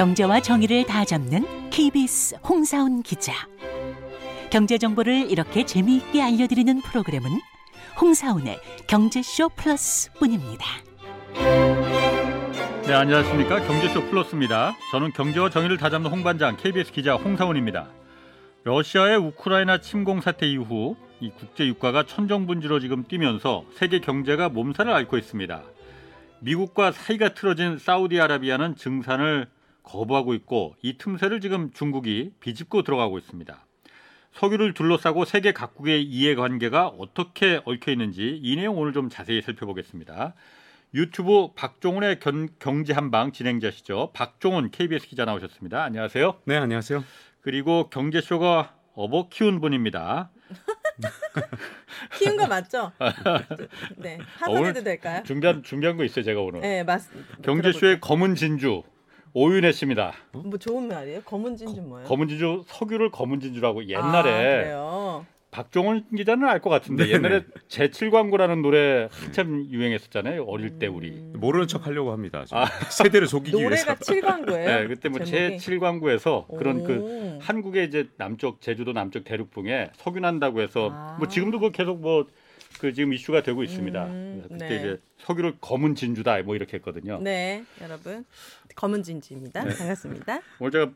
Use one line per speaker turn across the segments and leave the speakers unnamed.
경제와 정의를 다 잡는 KBS 홍사훈 기자. 경제 정보를 이렇게 재미있게 알려드리는 프로그램은 홍사훈의 경제쇼 플러스뿐입니다.
네, 안녕하십니까. 경제쇼 플러스입니다. 저는 경제와 정의를 다 잡는 홍반장 KBS 기자 홍사훈입니다. 러시아의 우크라이나 침공 사태 이후 이 국제 유가가 천정분지로 지금 뛰면서 세계 경제가 몸살을 앓고 있습니다. 미국과 사이가 틀어진 사우디아라비아는 증산을 거부하고 있고 이 틈새를 지금 중국이 비집고 들어가고 있습니다. 석유를 둘러싸고 세계 각국의 이해관계가 어떻게 얽혀 있는지 이 내용 오늘 좀 자세히 살펴보겠습니다. 유튜브 박종훈의 경제 한방 진행자시죠. 박종훈 KBS 기자 나오셨습니다. 안녕하세요.
네, 안녕하세요.
그리고 경제쇼가 어버 키운 분입니다.
키운 거 맞죠? 네, 하선해도 될까요?
준비한 준비한 거 있어요, 제가 오늘.
네, 맞습니다.
경제쇼의 검은 진주 오윤혜 씨입니다.
어? 뭐 좋은 말이에요? 검은 진주 뭐예요?
검은 진주 석유를 검은 진주라고 옛날에
아,
박종원 기자는 알 것 같은데
네네.
옛날에 제칠 광고라는 노래 한참 유행했었잖아요. 어릴 때 우리.
모르는 척 하려고 합니다. 지금.
아.
세대를 속이기 위해서.
노래가 칠광고예요.
네, 그때 뭐? 제칠 광고에서 그런 그
오.
한국의 이제 남쪽 제주도 남쪽 대륙붕에 석유 난다고 해서
아.
뭐 지금도 그 계속 뭐 그 지금 이슈가 되고 있습니다.
음,
그때
네.
이제 석유를 검은 진주다 뭐 이렇게 했거든요.
네, 여러분 검은 진주입니다.
네.
반갑습니다.
오늘 제가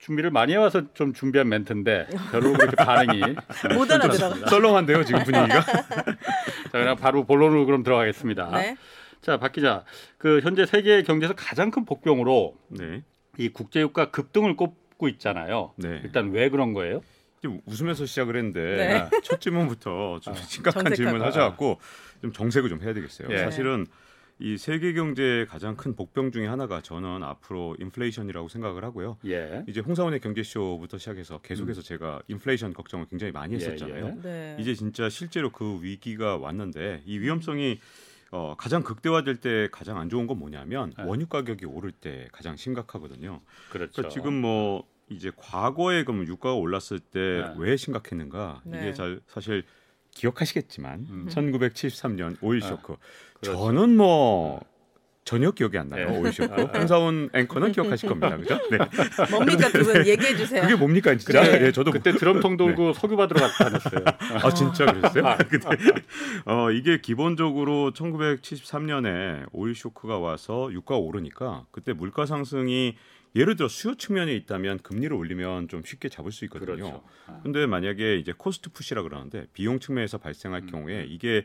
준비를 많이 해와서 좀 준비한 멘트인데 별로 그렇게 반응이
못 알아들어.
썰렁한데요, 지금 분위기가.
자 그냥 바로 본론으로 그럼 들어가겠습니다.
네.
자, 박 기자. 그 현재 세계 경제에서 가장 큰 복병으로
네.
이 국제유가 급등을 꼽고 있잖아요.
네.
일단 왜 그런 거예요?
좀 웃으면서 시작을 했는데
네.
첫 질문부터 좀 심각한
정색하고.
질문 하셔갖고 좀 정색을 좀 해야 되겠어요.
예.
사실은 이 세계 경제의 가장 큰 복병 중에 하나가 저는 앞으로 인플레이션이라고 생각을 하고요.
예.
이제 홍사원의 경제쇼부터 시작해서 계속해서 제가 인플레이션 걱정을 굉장히 많이
예,
했었잖아요.
예.
네.
이제 진짜 실제로 그 위기가 왔는데 이 위험성이 어, 가장 극대화될 때 가장 안 좋은 건 뭐냐면
네.
원유 가격이 오를 때 가장 심각하거든요.
그렇죠.
그러니까 지금 뭐 이제 과거에 그럼 유가가 올랐을 때
네.
왜 심각했는가
네.
이게 잘 사실 기억하시겠지만
음.
1973년 오일
네.
쇼크
그렇죠.
저는 뭐 전혀 기억이 안 나요
네.
오일 쇼크 홍사원 앵커는 기억하실 겁니다 그죠? 네.
뭡니까 그분 얘기해 주세요.
그게 뭡니까 진짜?
그때,
예, 저도
그때 드럼통 돌고 석유 받으러 다녔어요.
아 진짜 그랬어요? 근데 어 이게 기본적으로 1973년에 오일 쇼크가 와서 유가가 오르니까 그때 물가 상승이 예를 들어 수요 측면에 있다면 금리를 올리면 좀 쉽게 잡을 수 있거든요.
그렇죠. 아,
근데 만약에 이제 cost push라 그러는데 비용 측면에서 발생할
음.
경우에 이게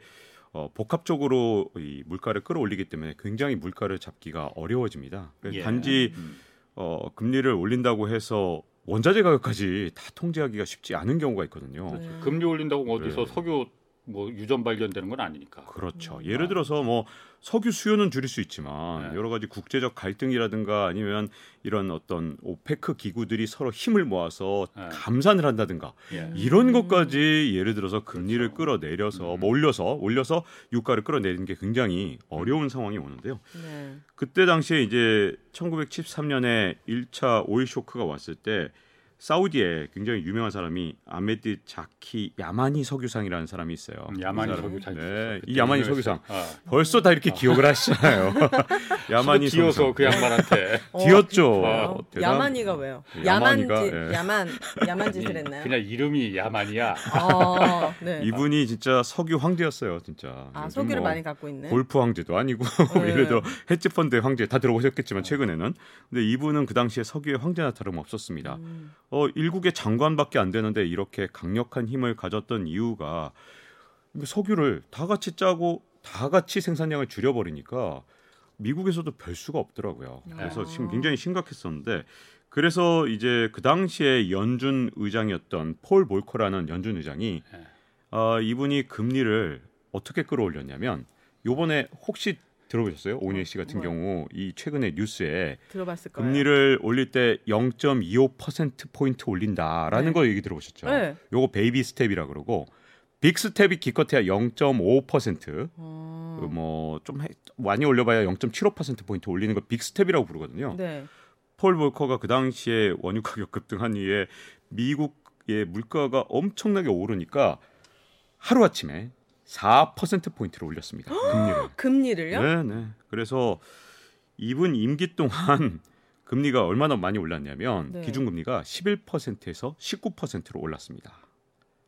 어, 복합적으로 이 물가를 끌어올리기 때문에 굉장히 물가를 잡기가 어려워집니다. 그래서
예.
단지
음.
어, 금리를 올린다고 해서 원자재 가격까지 다 통제하기가 쉽지 않은 경우가 있거든요.
네.
금리 올린다고 어디서
네.
석유 뭐 유전 발견되는 건 아니니까.
그렇죠.
음.
예를 들어서 뭐 석유 수요는 줄일 수 있지만
네.
여러 가지 국제적 갈등이라든가 아니면 이런 어떤 오페크 기구들이 서로 힘을 모아서
네.
감산을 한다든가
예.
이런
음.
것까지 예를 들어서 금리를
그렇죠.
끌어내려서
음.
뭐 올려서 올려서 유가를 끌어내리는 게 굉장히 어려운 상황이 오는데요.
네.
그때 당시에 이제 1973년에 1차 오일 쇼크가 왔을 때 사우디에 굉장히 유명한 사람이 아메드 자키 야마니 석유상이라는 사람이 있어요.
음, 야마니
이 사람.
석유 잘
네,
들었어요.
이 야마니 석유상
유명했어요.
벌써 다 이렇게 기억을 하시잖아요.
아.
야마니 석유상.
그 양반한테
어,
뒤었죠.
그래요?
어, 대단-
야만이가 왜요?
네,
야만지
예.
야만 야만 짓을 했나요?
그냥 이름이 야만이야.
아, 네.
이분이 진짜 석유 황제였어요, 진짜.
아, 석유를
뭐
많이 갖고 있네.
골프 황제도 아니고
네.
예를 들어 헤지펀드 황제 다 들어보셨겠지만 최근에는 근데 이분은 그 당시에 석유의 황제나 다름 없었습니다.
음.
어 일국의 장관밖에 안 되는데 이렇게 강력한 힘을 가졌던 이유가 석유를 다 같이 짜고 다 같이 생산량을 줄여버리니까 미국에서도 별 수가 없더라고요. 그래서
아.
지금 굉장히 심각했었는데 그래서 이제 그 당시에 연준 의장이었던 폴 볼커라는 연준 의장이
네.
아, 이분이 금리를 어떻게 끌어올렸냐면 요번에 혹시 들어보셨어요? 오은희 씨 같은? 경우 이 최근에 뉴스에
들어봤을 거예요.
금리를 올릴 때 0.25% 포인트 올린다라는
네.
거 얘기 들어보셨죠?
네.
요거 baby step이라 그러고 big step이 기껏해야 0.5%
어.
그 뭐좀 많이 올려봐야 0.75% 포인트 올리는 거 big step이라고 부르거든요.
네.
폴 볼커가 그 당시에 원유 가격 급등한 이후에 미국의 물가가 엄청나게 오르니까 하루 아침에 4% 포인트를 올렸습니다. 금리를.
금리를요?
네, 네. 그래서 이분 임기 동안 금리가 얼마나 많이 올랐냐면
네.
기준금리가 11%에서 19%로 올랐습니다.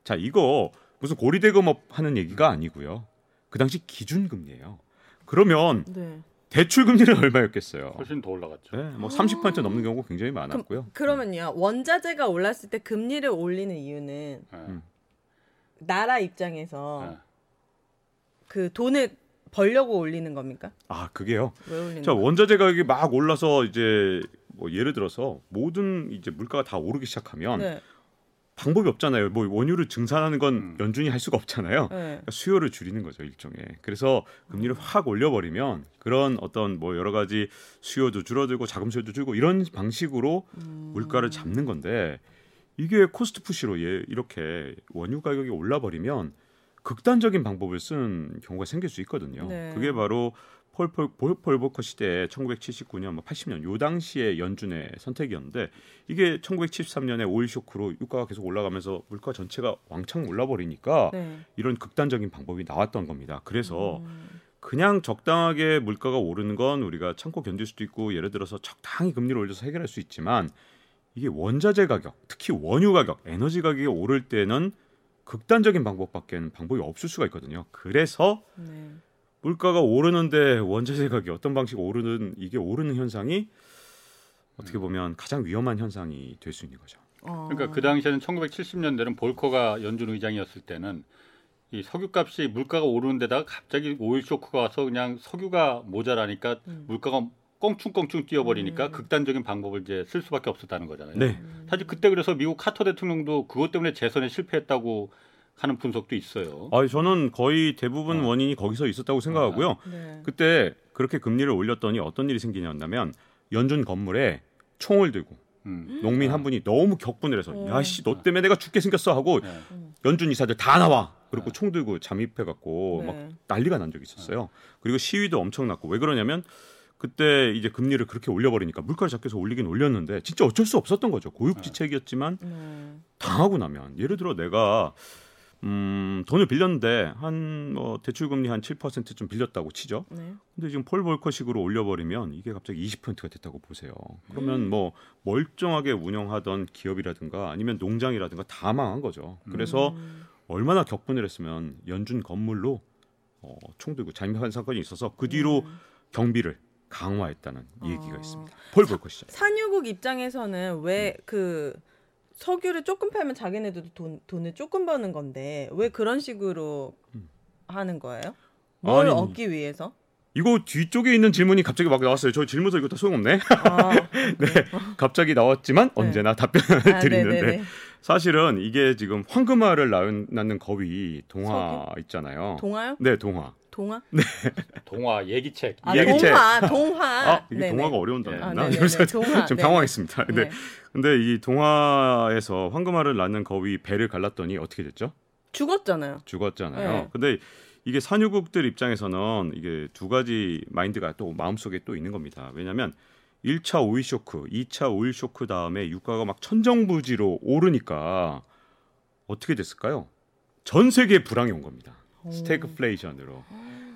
자, 이거 무슨 고리대금업 하는 얘기가 아니고요. 그 당시 기준금리예요. 그러면
네.
대출 금리는 얼마였겠어요?
훨씬 더 올라갔죠.
네, 뭐30% 넘는 경우가 굉장히 많았고요.
그 러면요 원자재가 올랐을 때 금리를 올리는 이유는
네.
음.
나라 입장에서
네.
그 돈을 벌려고 올리는 겁니까?
아, 그게요.
왜 올리는
자? 원자재 가격이 막 올라서 이제 뭐 예를 들어서 모든 이제 물가가 다 오르기 시작하면
네.
방법이 없잖아요. 뭐 원유를 증산하는 건
음.
연준이 할 수가 없잖아요.
네.
그러니까 수요를 줄이는 거죠 일종의. 그래서 금리를 확 올려버리면 그런 어떤 뭐 여러 가지 수요도 줄어들고 자금 수요도 줄고 이런 방식으로
음.
물가를 잡는 건데 이게 cost push로 예, 이렇게 원유 가격이 올라버리면 극단적인 방법을 쓴 경우가 생길 수 있거든요.
네.
그게 바로 폴폴 폴 볼커 시대 1979년 뭐 80년 요 당시의 연준의 선택이었는데 이게 1973년에 오일 쇼크로 유가가 계속 올라가면서 물가 전체가 왕창 올라버리니까
네.
이런 극단적인 방법이 나왔던 겁니다. 그래서
음.
그냥 적당하게 물가가 오르는 건 우리가 참고 견딜 수도 있고 예를 들어서 적당히 금리를 올려서 해결할 수 있지만 이게 원자재 가격, 특히 원유 가격, 에너지 가격이 오를 때는 극단적인 방법밖에는 방법이 없을 수가 있거든요. 그래서
네.
물가가 오르는데 원자재 가격이 어떤 방식으로 오르는 이게 오르는 현상이 어떻게 보면 가장 위험한 현상이 될 수 있는 거죠.
어.
그러니까 그 당시에는 1970년대는 볼커가 연준 의장이었을 때는 이 석유값이 물가가 오르는 데다가 갑자기 오일 쇼크가 와서 그냥 석유가 모자라니까
음.
물가가 껑충껑충 뛰어버리니까
음.
극단적인 방법을 이제 쓸 수밖에 없었다는 거잖아요.
네.
사실 그때 그래서 미국 카터 대통령도 그것 때문에 재선에 실패했다고 하는 분석도 있어요.
아, 저는 거의 대부분
어.
원인이 거기서 있었다고 생각하고요.
네.
그때 그렇게 금리를 올렸더니 어떤 일이 생기냐면 연준 건물에 총을 들고
음.
농민 한 분이 너무 격분을 해서
어.
야씨 너 때문에 내가 죽게 생겼어 하고
네.
연준 이사들 다 나와 그리고
네.
총 들고 잠입해 갖고
네.
막 난리가 난 적이 있었어요. 그리고 시위도 엄청 났고 왜 그러냐면 그때 이제 금리를 그렇게 올려버리니까 물가를 위해서 올리긴 올렸는데 진짜 어쩔 수 없었던 거죠. 고육지책이었지만
네.
당하고 나면 예를 들어 내가 음, 돈을 빌렸는데 한뭐 대출 금리 한 7%좀 빌렸다고 치죠.
네.
근데 지금 폴 볼커식으로 올려버리면 이게 갑자기 20%가 됐다고 보세요. 그러면
음.
뭐 멀쩡하게 운영하던 기업이라든가 아니면 농장이라든가 다 망한 거죠. 그래서
음.
얼마나 격분을 했으면 연준 건물로 어, 총 들고 잠입한 사건이 있어서 그 뒤로
음.
경비를 강화했다는
어.
얘기가 있습니다. 폴 볼커시죠.
산유국 입장에서는 왜그 석유를 조금 팔면 자기네들도 돈, 돈을 조금 버는 건데 왜 그런 식으로
음.
하는 거예요? 뭘
아니,
얻기 위해서?
이거 뒤쪽에 있는 질문이 갑자기 막 나왔어요. 저 질문서 이거 다 소용없네.
아,
네, 갑자기 나왔지만 언제나 답변을
아,
드리는데
네네네.
사실은 이게 지금 황금알을 낳은, 낳는 거위 동화 있잖아요.
동화요?
네, 동화.
동화?
동화 얘기책.
아,
얘기책.
동화, 동화.
아, 이게
네네.
동화가 어려운
네.
단어였나?
아.
그래서
동화.
좀
네.
당황했습니다. 근데
네.
근데 이 동화에서 황금알을 낳는 거위 배를 갈랐더니 어떻게 됐죠?
죽었잖아요.
죽었잖아요.
네.
근데 이게 산유국들 입장에서는 이게 두 가지 마인드가 또 마음속에 또 있는 겁니다. 왜냐하면 1차 오일 쇼크, 2차 오일 쇼크 다음에 유가가 막 천정부지로 오르니까 어떻게 됐을까요? 전 세계에 불황이 온 겁니다. 스태그플레이션으로.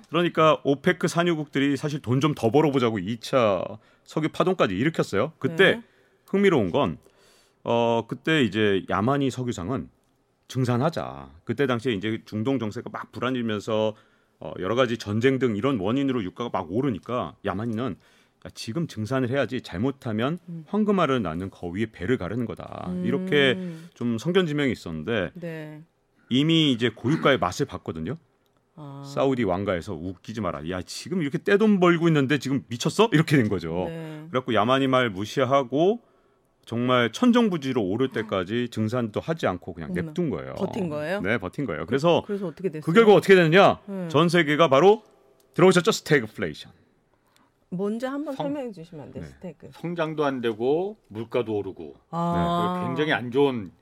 그러니까 오페크 산유국들이 사실 돈 좀 더 벌어보자고 2차 석유 파동까지 일으켰어요. 그때
네.
흥미로운 건 어, 그때 이제 야마니 석유상은 증산하자. 그때 당시에 이제 중동 정세가 막 불안해지면서 어, 여러 가지 전쟁 등 이런 원인으로 유가가 막 오르니까 야마니는 야, 지금 증산을 해야지 잘못하면 황금알을 낳는 거위에 배를 가르는 거다.
음.
이렇게 좀 성견지명이 있었는데
네.
이미 이제 고유가의 맛을 봤거든요.
아.
사우디 왕가에서 웃기지 마라. 야 지금 이렇게 떼돈 벌고 있는데 지금 미쳤어? 이렇게 된 거죠.
네.
그래갖고 야마니 말 무시하고 정말 천정부지로 오를 때까지 증산도 하지 않고 그냥
어머나.
냅둔 거예요.
버틴 거예요?
네, 버틴 거예요. 그래서
그래서 어떻게 됐어요?
그 결과 어떻게 됐느냐?
음.
전 세계가 바로 들어보셨죠 스태그플레이션.
뭔지 한번
성-
설명해 주시면 안 돼요,
네.
스태그.
성장도 안 되고 물가도 오르고
아.
굉장히 안 좋은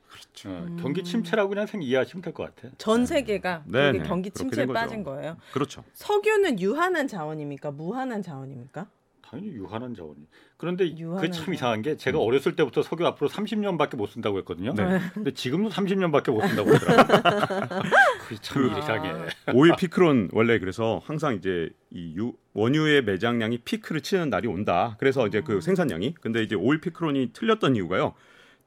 어,
음.
경기 침체라고 그냥 생 이해하시면 될 것 같아.
전 세계가
네, 네.
경기 침체에. 빠진 거예요.
그렇죠.
석유는 유한한 자원입니까? 무한한 자원입니까?
당연히 유한한 자원이. 그런데
유한한
그게 참. 이상한 게 제가 어렸을 때부터 석유 앞으로 30년밖에 못 쓴다고 했거든요.
네.
근데 지금도 30년밖에 못 쓴다고 하더라고요. 그게 참
그-
이상해.
오일 피크론 원래 그래서 항상 이제 이 유, 원유의 매장량이 피크를 치는 날이 온다. 그래서 이제 그 생산량이 근데 이제 오일 피크론이 틀렸던 이유가요.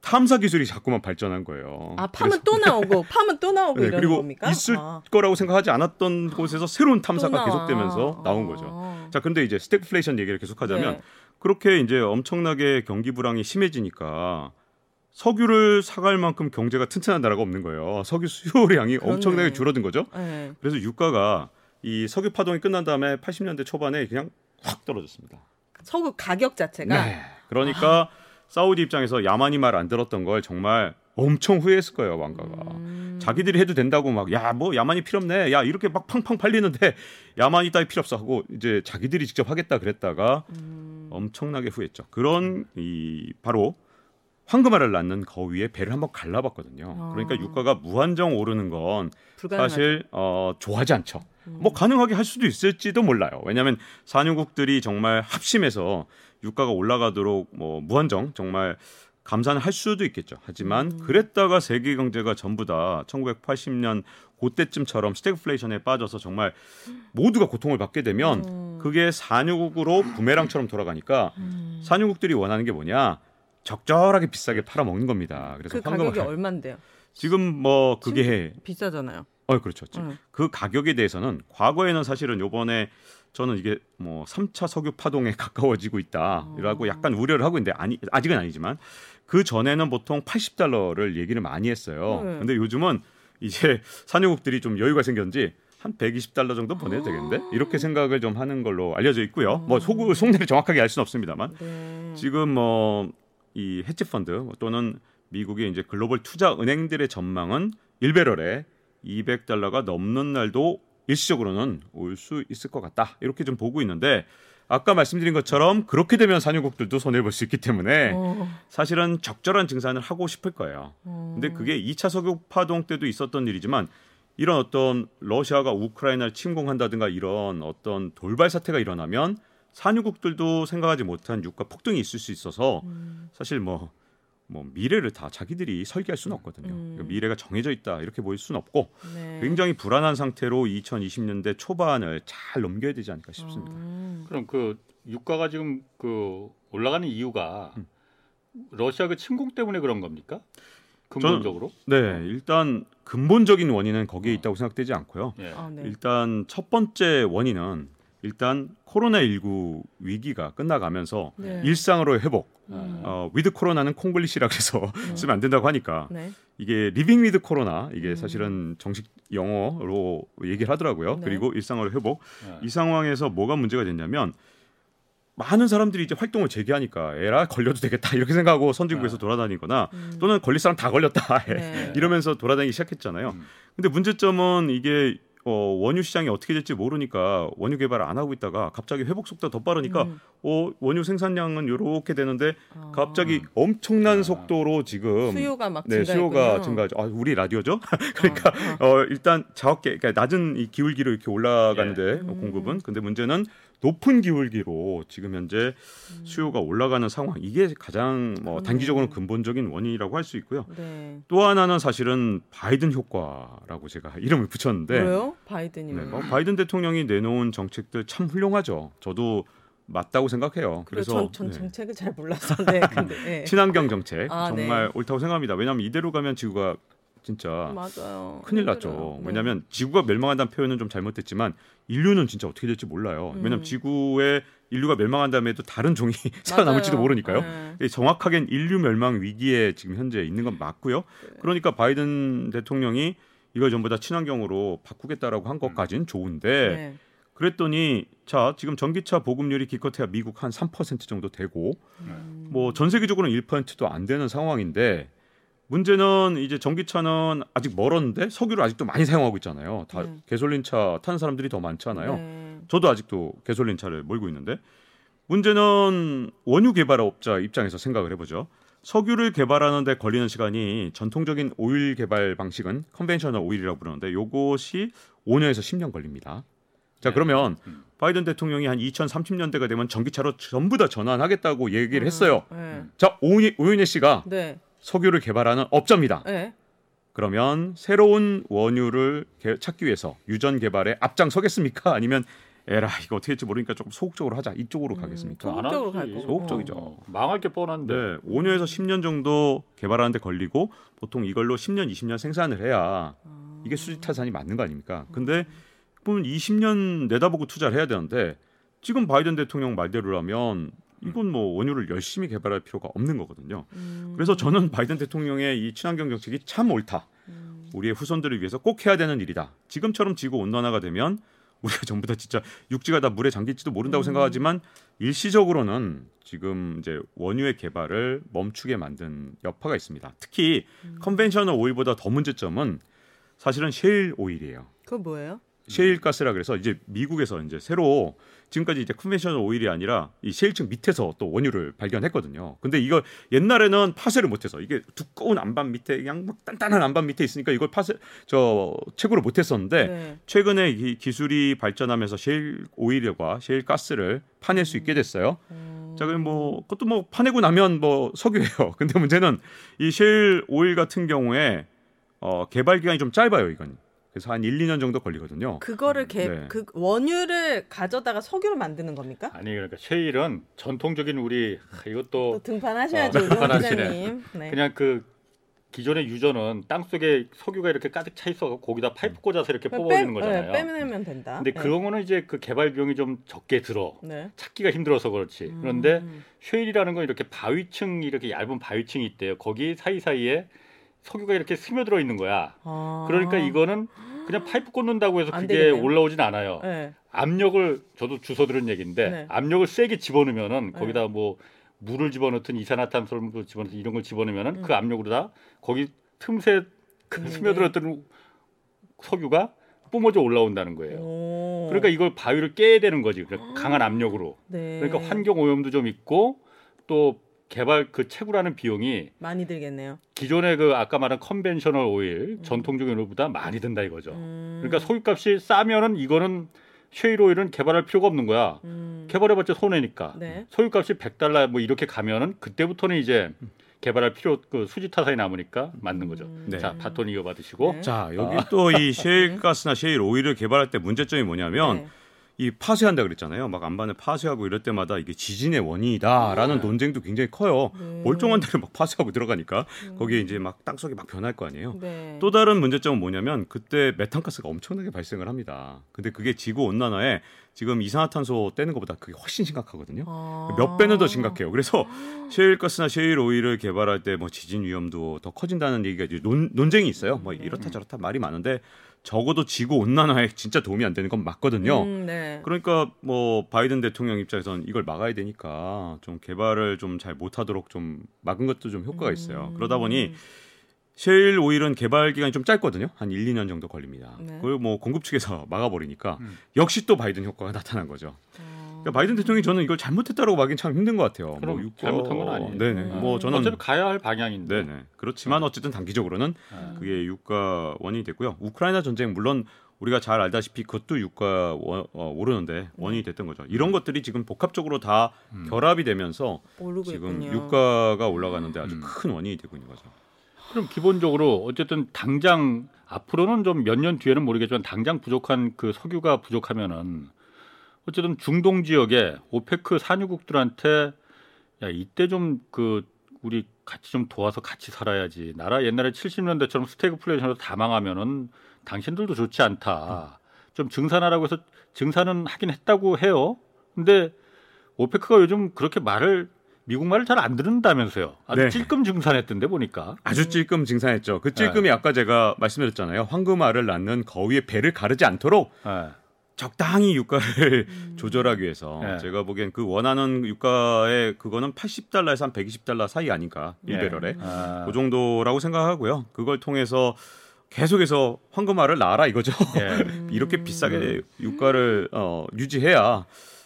탐사 기술이 자꾸만 발전한 거예요.
아 파면 또 나오고 파면 또 나오고
네,
이러는
그리고
겁니까?
있을
아.
거라고 생각하지 않았던 곳에서 새로운 탐사가. 계속되면서 나온 거죠.
아.
자, 근데 이제 스태그플레이션 얘기를 계속하자면
네.
그렇게 이제 엄청나게 경기 불황이 심해지니까 석유를 사갈 만큼 경제가 튼튼한 나라가 없는 거예요. 석유 수요량이
그렇네.
엄청나게 줄어든 거죠.
네.
그래서 유가가 이 석유 파동이 끝난 다음에 80년대 초반에 그냥 확 떨어졌습니다.
석유 가격 자체가
네. 그러니까 사우디 입장에서 야만이 말 안 들었던 걸 정말 엄청 후회했을 거예요, 왕가가.
음.
자기들이 해도 된다고 막 야 뭐 야만이 필요 없네 야 이렇게 막 팡팡 팔리는데 야만이 따위 필요 없어 하고 이제 자기들이 직접 하겠다 그랬다가
음.
엄청나게 후회했죠 그런 이 바로 황금알을 낳는 거위에 배를 한번 갈라봤거든요 그러니까
아.
유가가 무한정 오르는 건
불가능하죠.
사실 어 좋아하지 않죠
음.
뭐 가능하게 할 수도 있을지도 몰라요 왜냐하면 산유국들이 정말 합심해서 유가가 올라가도록 뭐 무한정 정말 감산을 할 수도 있겠죠. 하지만
음.
그랬다가 세계 경제가 전부 다 1980년 그때쯤처럼 스태그플레이션에 빠져서 정말 모두가 고통을 받게 되면
음.
그게 산유국으로 부메랑처럼 돌아가니까
음.
산유국들이 원하는 게 뭐냐? 적절하게 비싸게 팔아 먹는 겁니다. 그래서
그 가격이
할-
얼마인데요?
지금 뭐 그게
비싸잖아요.
어 그렇죠.
응.
그 가격에 대해서는 과거에는 사실은 요번에 저는 이게 뭐 3차 석유 파동에 가까워지고 있다라고
어.
약간 우려를 하고 있는데 아니 아직은 아니지만 그 전에는 보통 80달러를 얘기를 많이 했어요.
네.
근데 요즘은 이제 산유국들이 좀 여유가 생겼는지 한 120달러 정도 보내도 되겠는데 이렇게 생각을 좀 하는 걸로 알려져 있고요. 뭐 속, 속내를 정확하게 알 수는 없습니다만
네.
지금 뭐 이 헤지 펀드 또는 미국의 이제 글로벌 투자 은행들의 전망은 1배럴에 200달러가 넘는 날도 일시적으로는 올 수 있을 것 같다. 이렇게 좀 보고 있는데 아까 말씀드린 것처럼 그렇게 되면 산유국들도 손해 볼 수 있기 때문에
어.
사실은 적절한 증산을 하고 싶을 거예요.
어.
근데 그게 2차 석유 파동 때도 있었던 일이지만 이런 어떤 러시아가 우크라이나를 침공한다든가 이런 어떤 돌발 사태가 일어나면 산유국들도 생각하지 못한 유가 폭등이 있을 수 있어서
음.
사실 뭐, 뭐 미래를 다 자기들이 설계할 수는 없거든요.
음.
그러니까 미래가 정해져 있다 이렇게 보일 수는 없고
네.
굉장히 불안한 상태로 2020년대 초반을 잘 넘겨야 되지 않을까 싶습니다.
음.
그럼 그 유가가 지금 그 올라가는 이유가
음.
러시아 그 침공 때문에 그런 겁니까? 근본적으로?
네, 일단 근본적인 원인은 거기에 있다고 생각되지 않고요.
예.
아, 네.
일단 첫 번째 원인은 일단 코로나19 위기가 끝나가면서
네.
일상으로 회복.
음.
어, with 코로나는 콩글리시라 그래서 쓰면 안 된다고 하니까
네.
이게 living with 코로나 이게
음.
사실은 정식 영어로 얘기를 하더라고요.
네.
그리고 일상으로 회복.
예.
이 상황에서 뭐가 문제가 됐냐면 많은 사람들이 이제 활동을 재개하니까 에라 걸려도 되겠다 이렇게 생각하고 선진국에서
네.
돌아다니거나
음.
또는 걸릴 사람 다 걸렸다
네.
이러면서 돌아다니기 시작했잖아요.
음.
근데 문제점은 이게 어, 원유 시장이 어떻게 될지 모르니까 원유 개발을 안 하고 있다가 갑자기 회복 속도가 더 빠르니까
음.
어, 원유 생산량은 이렇게 되는데
아.
갑자기 엄청난
아.
속도로 지금
수요가 막
네. 수요가 증가하죠. 아, 우리 라디오죠? 그러니까 어, 일단 작게 그러니까 낮은 이 기울기로 이렇게 올라가는데
음.
공급은 근데 문제는 높은 기울기로 지금 현재 수요가 올라가는 상황 이게 가장 뭐. 단기적으로 근본적인 원인이라고 할 수 있고요.
네.
또 하나는 사실은 바이든 효과라고 제가 이름을 붙였는데
왜요? 바이든이면.
네, 뭐 바이든 대통령이 내놓은 정책들 참 훌륭하죠. 저도 맞다고 생각해요.
그래서 전, 전
네.
정책을 잘 몰라서 네. 근데 네.
친환경 정책
아,
정말
네.
옳다고 생각합니다. 왜냐하면 이대로 가면 지구가 진짜
맞아요.
큰일
힘들어요.
났죠.
네.
왜냐하면 지구가 멸망한다는 표현은 좀 잘못됐지만 인류는 진짜 어떻게 될지 몰라요. 왜냐하면
음.
지구에 인류가 멸망한 다음에도 다른 종이 살아남을지도. 모르니까요.
네.
예, 정확하게는 인류 멸망 위기에 지금 현재 있는 건 맞고요. 그러니까 바이든 대통령이 이걸 전부 다 친환경으로 바꾸겠다라고 한 것까지는 좋은데
네.
그랬더니 자 지금 전기차 보급률이 기껏해야 미국 한 3% 정도 되고
음.
뭐전 세계적으로는 1%도 안 되는 상황인데 문제는 이제 전기차는 아직 멀었는데 석유를 아직도 많이 사용하고 있잖아요. 다
네.
개솔린차 타는 사람들이 더 많잖아요.
네.
저도 아직도 개솔린 차를 몰고 있는데 문제는 원유 개발업자 입장에서 생각을 해보죠. 석유를 개발하는데 걸리는 시간이 전통적인 오일 개발 방식은 conventional 오일이라고 부르는데 요것이 5년에서 10년 걸립니다. 자
네.
그러면
음.
바이든 대통령이 한 2030년대가 되면 전기차로 전부 다 전환하겠다고 얘기를 했어요.
네.
자 오윤혜 씨가
네.
석유를 개발하는 업자입니다.
네.
그러면 새로운 원유를 개- 찾기 위해서 유전 개발에 앞장서겠습니까? 아니면 에라 이거 어떻게 될지 모르니까 조금 소극적으로 하자 이쪽으로
음,
가겠습니까?
소극적으로. 갈 거고.
소극적이죠.
어, 망할 게 뻔한데.
네, 5년에서 10년 정도 개발하는데 걸리고 보통 이걸로 10년, 20년 생산을 해야 이게 수지 타산이 맞는 거 아닙니까? 근데 보면 20년 내다보고 투자를 해야 되는데 지금 바이든 대통령 말대로라면 이건 뭐 원유를 열심히 개발할 필요가 없는 거거든요.
음.
그래서 저는 바이든 대통령의 이 친환경 정책이 참 옳다.
음.
우리의 후손들을 위해서 꼭 해야 되는 일이다. 지금처럼 지구 온난화가 되면 우리가 전부 다 진짜 육지가 다 물에 잠길지도 모른다고
음.
생각하지만 일시적으로는 지금 이제 원유의 개발을 멈추게 만든 여파가 있습니다. 특히
음.
conventional 오일보다 더 문제점은 사실은 셰일 오일이에요.
그거 뭐예요?
셰일 가스라 그래서 이제 미국에서 이제 새로 지금까지 이제 conventional 오일이 아니라 이 셰일층 밑에서 또 원유를 발견했거든요. 근데 이거 옛날에는 파쇄를 못해서 이게 두꺼운 암반 밑에 그냥 막 단단한 암반 밑에 있으니까 이걸 파쇄 저 채굴을 못했었는데
네.
최근에 이 기술이 발전하면서 셰일 오일과 셰일 가스를 파낼 수 있게 됐어요.
음.
자, 그럼 뭐 그것도 뭐 파내고 나면 뭐 석유예요. 근데 문제는 이 셰일 오일 같은 경우에 어, 개발 기간이 좀 짧아요, 이건. 그래서 한 1, 2년 정도 걸리거든요.
그거를 개,
네.
그 원유를 가져다가 석유로 만드는 겁니까?
아니 그러니까 셰일은 전통적인 우리 하, 이것도
또 등판하셔야죠,
어, 등판하시네.
원장님. 네.
그냥 그 기존의 유전은 땅 속에 석유가 이렇게 가득 차 있어 거기다 파이프 꽂아서 이렇게
빼-
뽑아주는 거잖아요.
네, 빼내면 된다.
근데
네.
그런 거는 이제 그 개발 비용이 좀 적게 들어.
네.
찾기가 힘들어서 그렇지. 그런데
음.
쉐일이라는 건 이렇게 바위층 이렇게 얇은 바위층이 있대요. 거기 사이 사이에 석유가 이렇게 스며들어 있는 거야.
아.
그러니까 이거는 그냥 파이프 꽂는다고 해서
안
그게
되겠네요.
올라오진 않아요.
네.
압력을 저도 주워 들은 얘기인데
네.
압력을 세게 집어넣으면은
네.
거기다 뭐 물을 집어넣든 이산화탄소를 집어넣든 이런 걸 집어넣으면은
음.
그 압력으로 다 거기 틈새 그
음,
스며들었던 석유가 뿜어져 올라온다는 거예요.
오.
그러니까 이걸 바위를 깨야 되는 거지. 그러니까 강한 압력으로.
네.
그러니까 환경 오염도 좀 있고 또 개발 그 채굴하는 비용이
많이 들겠네요.
기존의 그 아까 말한 conventional 오일 전통적인 오일보다 많이 든다 이거죠.
음.
그러니까 석유값이 싸면은 이거는 셰일 오일은 개발할 필요가 없는 거야.
음.
개발해봤자 손해니까.
네.
석유값이 100달러 뭐 이렇게 가면은 그때부터는 이제 개발할 필요 그 수지 타산이 남으니까 맞는 거죠.
음.
네.
자 바톤 이어받으시고
네.
자, 여기 또이 셰일 가스나 셰일 오일을 개발할 때 문제점이 뭐냐면
네.
이 파쇄한다 그랬잖아요. 막 안반을 파쇄하고 이럴 때마다 이게 지진의 원인이다라는 논쟁도 굉장히 커요.
네.
멀쩡한 데를 막 파쇄하고 들어가니까
음.
거기에 이제 막 땅속이 막 변할 거 아니에요.
네.
또 다른 문제점은 뭐냐면 그때 메탄가스가 엄청나게 발생을 합니다. 근데 그게 지구 온난화에 지금 이산화탄소 떼는 것보다 그게 훨씬 심각하거든요.
아.
몇 배는 더 심각해요. 그래서 셰일가스나 셰일 오일을 개발할 때 뭐 지진 위험도 더 커진다는 얘기가 논, 논쟁이 있어요. 뭐 이렇다 저렇다 말이 많은데 적어도 지구 온난화에 진짜 도움이 안 되는 건 맞거든요.
음, 네.
그러니까 뭐 바이든 대통령 입장에서는 이걸 막아야 되니까 좀 개발을 좀 잘 못하도록 좀 막은 것도 좀 효과가 있어요.
음.
그러다 보니 셰일 오일은 개발 기간이 좀 짧거든요. 한 1, 2년 정도 걸립니다.
네.
그걸 뭐 공급 측에서 막아버리니까
음.
역시 또 바이든 효과가 나타난 거죠.
어.
그러니까 바이든 대통령이 저는 이걸 잘못했다고 말하긴 참 힘든 것 같아요.
그럼
뭐 육과-
잘못한 건 아니에요.
네네.
음.
뭐 저는
어차피 가야 할 방향인데.
네네. 그렇지만 어쨌든 단기적으로는
아,
그게 유가 원인이 됐고요. 우크라이나 전쟁 물론 우리가 잘 알다시피 그것도 유가 원, 어, 오르는데 원인이 됐던 거죠. 이런 것들이 지금 복합적으로 다
음.
결합이 되면서 지금
있군요.
유가가 올라가는데 아주
음.
큰 원인이 되고 있는 거죠.
그럼 기본적으로 어쨌든 당장 앞으로는 좀 몇 년 뒤에는 모르겠지만 당장 부족한 그 석유가 부족하면은 어쨌든 중동 지역에 오페크 산유국들한테 야 이때 좀 그 우리 같이 좀 도와서 같이 살아야지. 나라 옛날에 70년대처럼 스태그플레이션으로 다 망하면은 당신들도 좋지 않다. 좀 증산하라고 해서 증산은 하긴 했다고 해요. 근데 오페크가 요즘 그렇게 말을 미국 말을 잘 안 듣는다면서요. 아주
네.
찔끔 증산했던데 보니까.
아주 찔끔 증산했죠. 그
네.
찔끔이 아까 제가 말씀드렸잖아요. 황금알을 낳는 거위의 배를 가르지 않도록
예.
적당히 유가를
음.
조절하기 위해서
네.
제가 보기엔 그 원하는 유가의 그거는 80달러에서 한 120달러 사이 아닌가
예.
1배럴에
아,
그 정도라고 생각하고요. 그걸 통해서 계속해서 황금알을 낳아라 이거죠.
예.
이렇게 비싸게 유가를 어, 유지해야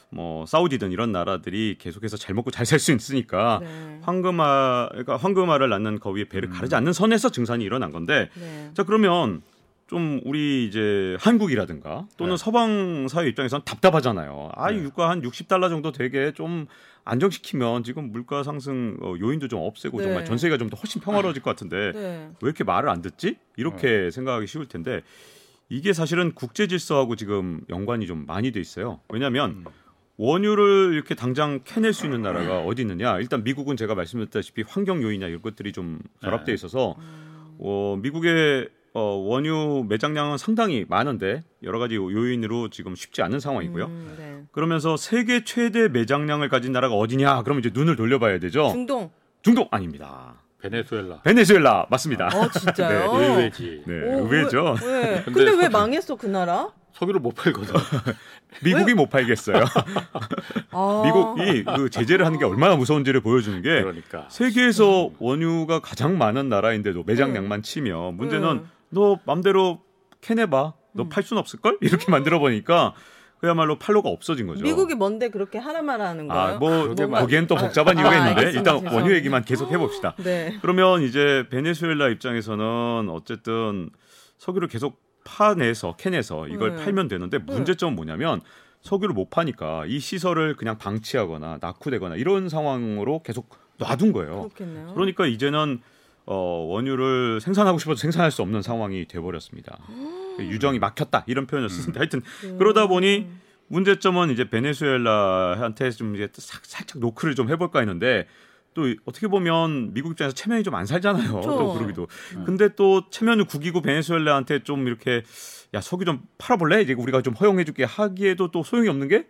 뭐 사우디든 이런 나라들이 계속해서 잘 먹고 잘 살 수 있으니까
네.
황금알 그러니까 황금알을 낳는 거위의 배를
음.
가르지 않는 선에서 증산이 일어난 건데
네.
자 그러면 좀 우리 이제 한국이라든가 또는
네.
서방 사회 입장에서는 답답하잖아요. 아, 이
네.
유가 한 60달러 정도 되게 좀 안정시키면 지금 물가 상승 어, 요인도 좀 없애고
네.
정말 전세가 좀 더 훨씬 평화로워질 것 같은데
네.
왜 이렇게 말을 안 듣지? 이렇게 생각하기 쉬울 텐데 이게 사실은 국제 질서하고 지금 연관이 좀 많이 돼 있어요. 왜냐하면
음.
원유를 이렇게 당장 캐낼 수 있는 나라가 어디 있느냐? 일단 미국은 제가 말씀드렸다시피 환경 요인이나 이런 것들이 좀 결합돼
네.
있어서 어, 미국의 어, 원유 매장량은 상당히 많은데 여러 가지 요인으로 지금 쉽지 않은 상황이고요.
음, 네.
그러면서 세계 최대 매장량을 가진 나라가 어디냐? 그러면 이제 눈을 돌려봐야 되죠.
중동.
중동 아닙니다.
베네수엘라
베네수엘라 맞습니다.
어 진짜요?
의외지.
네,
오,
의외죠.
왜, 왜?
근데
근데 왜 망했어 그 나라?
석유를 못 팔거든.
미국이 못 팔겠어요.
아.
미국이 그 제재를 하는 게 얼마나 무서운지를 보여주는 게
그러니까.
세계에서 원유가 가장 많은 나라인데도 매장량만 치면 문제는
음.
너 맘대로 캐내봐. 너
음.
팔순 없을 걸? 이렇게 만들어 보니까 그야말로 팔로가 없어진 거죠.
미국이 뭔데 그렇게 하라만 하는 거예요?
아, 뭐
그러게
거기엔 또 복잡한
아,
이유가
아,
있는데
알겠습니다.
일단 원유
죄송합니다.
얘기만 계속 해봅시다.
네.
그러면 이제 베네수엘라 입장에서는 어쨌든 석유를 계속 파내서 캐내서 이걸
네.
팔면 되는데 문제점은 뭐냐면 석유를 못 파니까 이 시설을 그냥 방치하거나 낙후되거나 이런 상황으로 계속 놔둔 거예요.
그렇겠네요.
그러니까 이제는 어, 원유를 생산하고 싶어도 생산할 수 없는 상황이 돼버렸습니다. 유정이 막혔다 이런 표현을 쓰는데 하여튼
음.
그러다 보니 문제점은 이제 베네수엘라한테 좀 이제 싹- 살짝 노크를 좀 해볼까 했는데 또 어떻게 보면 미국 입장에서 체면이 좀 안 살잖아요.
그렇죠.
또 그러기도.
음.
근데 또 체면을 구기고 베네수엘라한테 좀 이렇게 야 석유 좀 팔아볼래? 이제 우리가 좀 허용해줄게 하기에도 또 소용이 없는 게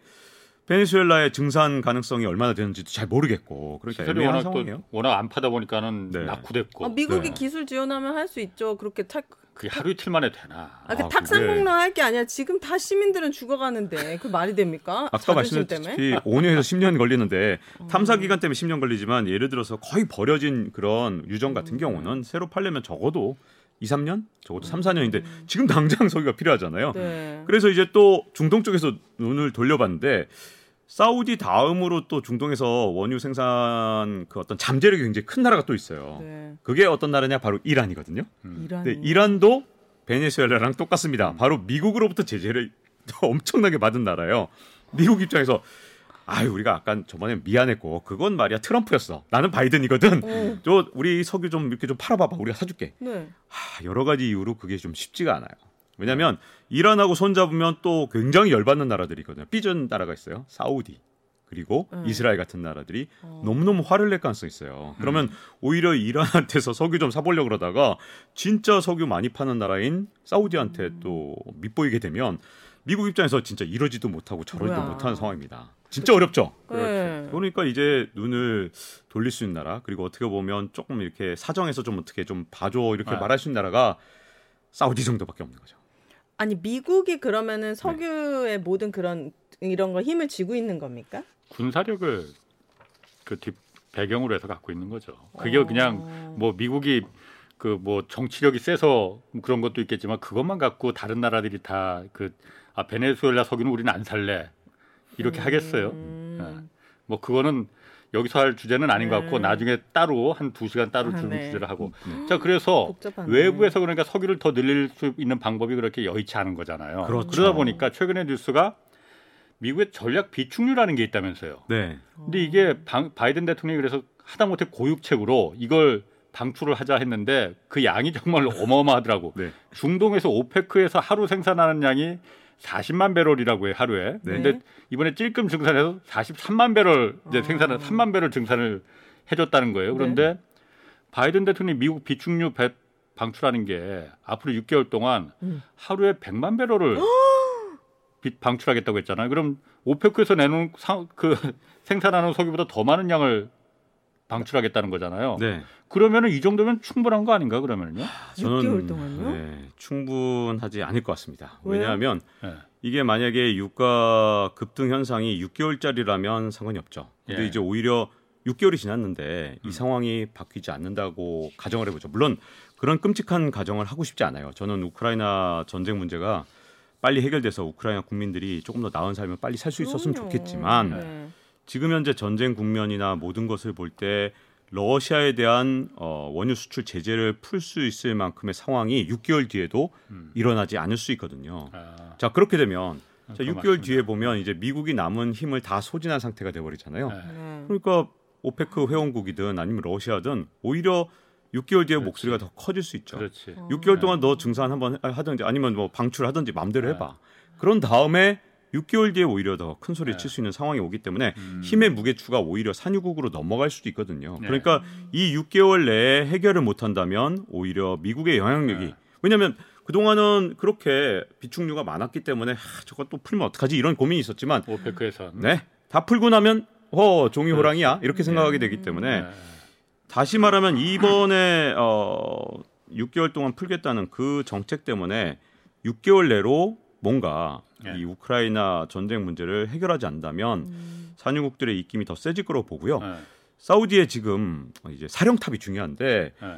베네수엘라의 증산 가능성이 얼마나 되는지도 잘 모르겠고 그러니까 애매한
워낙
상황이에요.
또 워낙 안 파다 보니까는
네.
낙후됐고
아, 미국이
네.
기술 지원하면 할 수 있죠. 그렇게 탁
그게 하루 이틀 만에 되나?
아, 그
아,
탁상공로 할게 아니라 지금 다 시민들은 죽어가는데 그 말이 됩니까?
아까? 말씀드렸듯이 5년에서 10년 걸리는데 탐사 기간 때문에 10년 걸리지만 예를 들어서 거의 버려진 그런 유정 같은 경우는 새로 팔려면 적어도 2, 3년? 적어도 3, 4년인데 지금 당장 석유가 필요하잖아요.
네.
그래서 이제 또 중동 쪽에서 눈을 돌려봤는데 사우디 다음으로 또 중동에서 원유 생산 그 어떤 잠재력이 굉장히 큰 나라가 또 있어요.
네.
그게 어떤 나라냐? 바로 이란이거든요.
이란.
근데 이란도 베네수엘라랑 똑같습니다. 바로 미국으로부터 제재를 엄청나게 받은 나라예요. 미국 입장에서 아유 우리가 아까 저번에 미안했고 그건 말이야 트럼프였어. 나는 바이든이거든.
어.
저 우리 석유 좀 이렇게 좀 팔아봐봐. 우리가 사줄게.
네.
하, 여러 가지 이유로 그게 좀 쉽지가 않아요. 왜냐하면 이란하고 손잡으면 또 굉장히 열받는 나라들이거든요. 삐진 나라가 있어요. 사우디 그리고
음.
이스라엘 같은 나라들이
어.
너무너무 화를 낼 가능성이 있어요. 그러면 오히려 이란한테서 석유 좀 사보려고 그러다가 진짜 석유 많이 파는 나라인 사우디한테
음.
또 밑보이게 되면 미국 입장에서 진짜 이러지도 못하고 저러지도
뭐야.
못하는 상황입니다. 진짜 어렵죠.
네.
그러니까 이제 눈을 돌릴 수 있는 나라 그리고 어떻게 보면 조금 이렇게 사정해서 좀 어떻게 좀 봐줘 이렇게
네.
말할 수 있는 나라가 사우디 정도밖에 없는 거죠.
아니 미국이 그러면은 석유의 모든 그런 이런 거 힘을 쥐고 있는 겁니까?
군사력을 그 뒷 배경으로 해서 갖고 있는 거죠. 그게
어.
그냥 뭐 미국이 그 뭐 정치력이 세서 그런 것도 있겠지만 그것만 갖고 다른 나라들이 다 그 아 베네수엘라 석유는 우리는 안 살래 이렇게 하겠어요.
음.
네. 뭐 그거는 여기서 할 주제는 아닌 것 같고
네.
나중에 따로 한 두 시간 따로
아,
주,
네.
주제를 하고 자 그래서
복잡하네.
외부에서 그러니까 석유를 더 늘릴 수 있는 방법이 그렇게 여의치 않은 거잖아요.
그렇죠.
그러다 보니까 최근에 뉴스가 미국의 전략 비축류라는 게 있다면서요.
네.
근데 이게 방- 바이든 대통령이 그래서 하다못해 고육책으로 이걸 방출을 하자 했는데 그 양이 정말 어마어마하더라고.
네.
중동에서 오페크에서 하루 생산하는 양이 40만 배럴이라고 해 하루에.
네.
근데 이번에 찔끔 증산해서 43만 배럴 이제 생산을 3만 배럴 증산을 해줬다는 거예요. 그런데 바이든 대통령이 미국 비축류 배 방출하는 게 앞으로 6개월 동안
음.
하루에 100만 배럴을 비- 방출하겠다고 했잖아요. 그럼 오페크에서 내놓은 상, 그 생산하는 석유보다 더 많은 양을 방출하겠다는 거잖아요.
네.
그러면은 이 정도면 충분한 거 아닌가 그러면요?
6개월 동안요?
네, 충분하지 않을 것 같습니다.
왜요?
왜냐하면
네.
이게 만약에 유가 급등 현상이 6개월짜리라면 상관이 없죠. 근데
예.
이제 오히려 6개월이 지났는데
음.
이 상황이 바뀌지 않는다고 가정을 해보죠. 물론 그런 끔찍한 가정을 하고 싶지 않아요. 저는 우크라이나 전쟁 문제가 빨리 해결돼서 우크라이나 국민들이 조금 더 나은 삶을 빨리 살 수 있었으면
그럼요.
좋겠지만
네.
지금 현재 전쟁 국면이나 모든 것을 볼 때 러시아에 대한 어, 원유 수출 제재를 풀 수 있을 만큼의 상황이 6개월 뒤에도
음.
일어나지 않을 수 있거든요.
아,
자 그렇게 되면 자,
그거
6개월
맞습니다.
뒤에 보면 이제 미국이 남은 힘을 다 소진한 상태가 돼버리잖아요.
네.
네.
그러니까 오페크 회원국이든 아니면 러시아든 오히려 6개월 뒤에
그렇지.
목소리가 더 커질 수 있죠.
그렇지.
어.
6개월 동안 너 증산 한번 하든지 아니면 뭐 방출하든지 마음대로
네.
해봐. 그런 다음에 6개월 뒤에 오히려 더 큰 소리
네.
칠수 있는 상황이 오기 때문에
음.
힘의 무게추가 오히려 산유국으로 넘어갈 수도 있거든요.
네.
그러니까 이 6개월 내에 해결을 못 한다면 오히려 미국의 영향력이
네.
왜냐하면 그동안은 그렇게 비축류가 많았기 때문에 하, 저거 또 풀면 어떡하지 이런 고민이 있었지만
오페크에서
네. 다 풀고 나면 어, 종이 호랑이야. 이렇게 생각하게 되기 때문에
네.
다시 말하면 이번에 어 6개월 동안 풀겠다는 그 정책 때문에 6개월 내로 뭔가
네.
이 우크라이나 전쟁 문제를 해결하지 않는다면
음.
산유국들의 입김이 더 세질 거라고 보고요.
네.
사우디에 지금 이제 사령탑이 중요한데
네.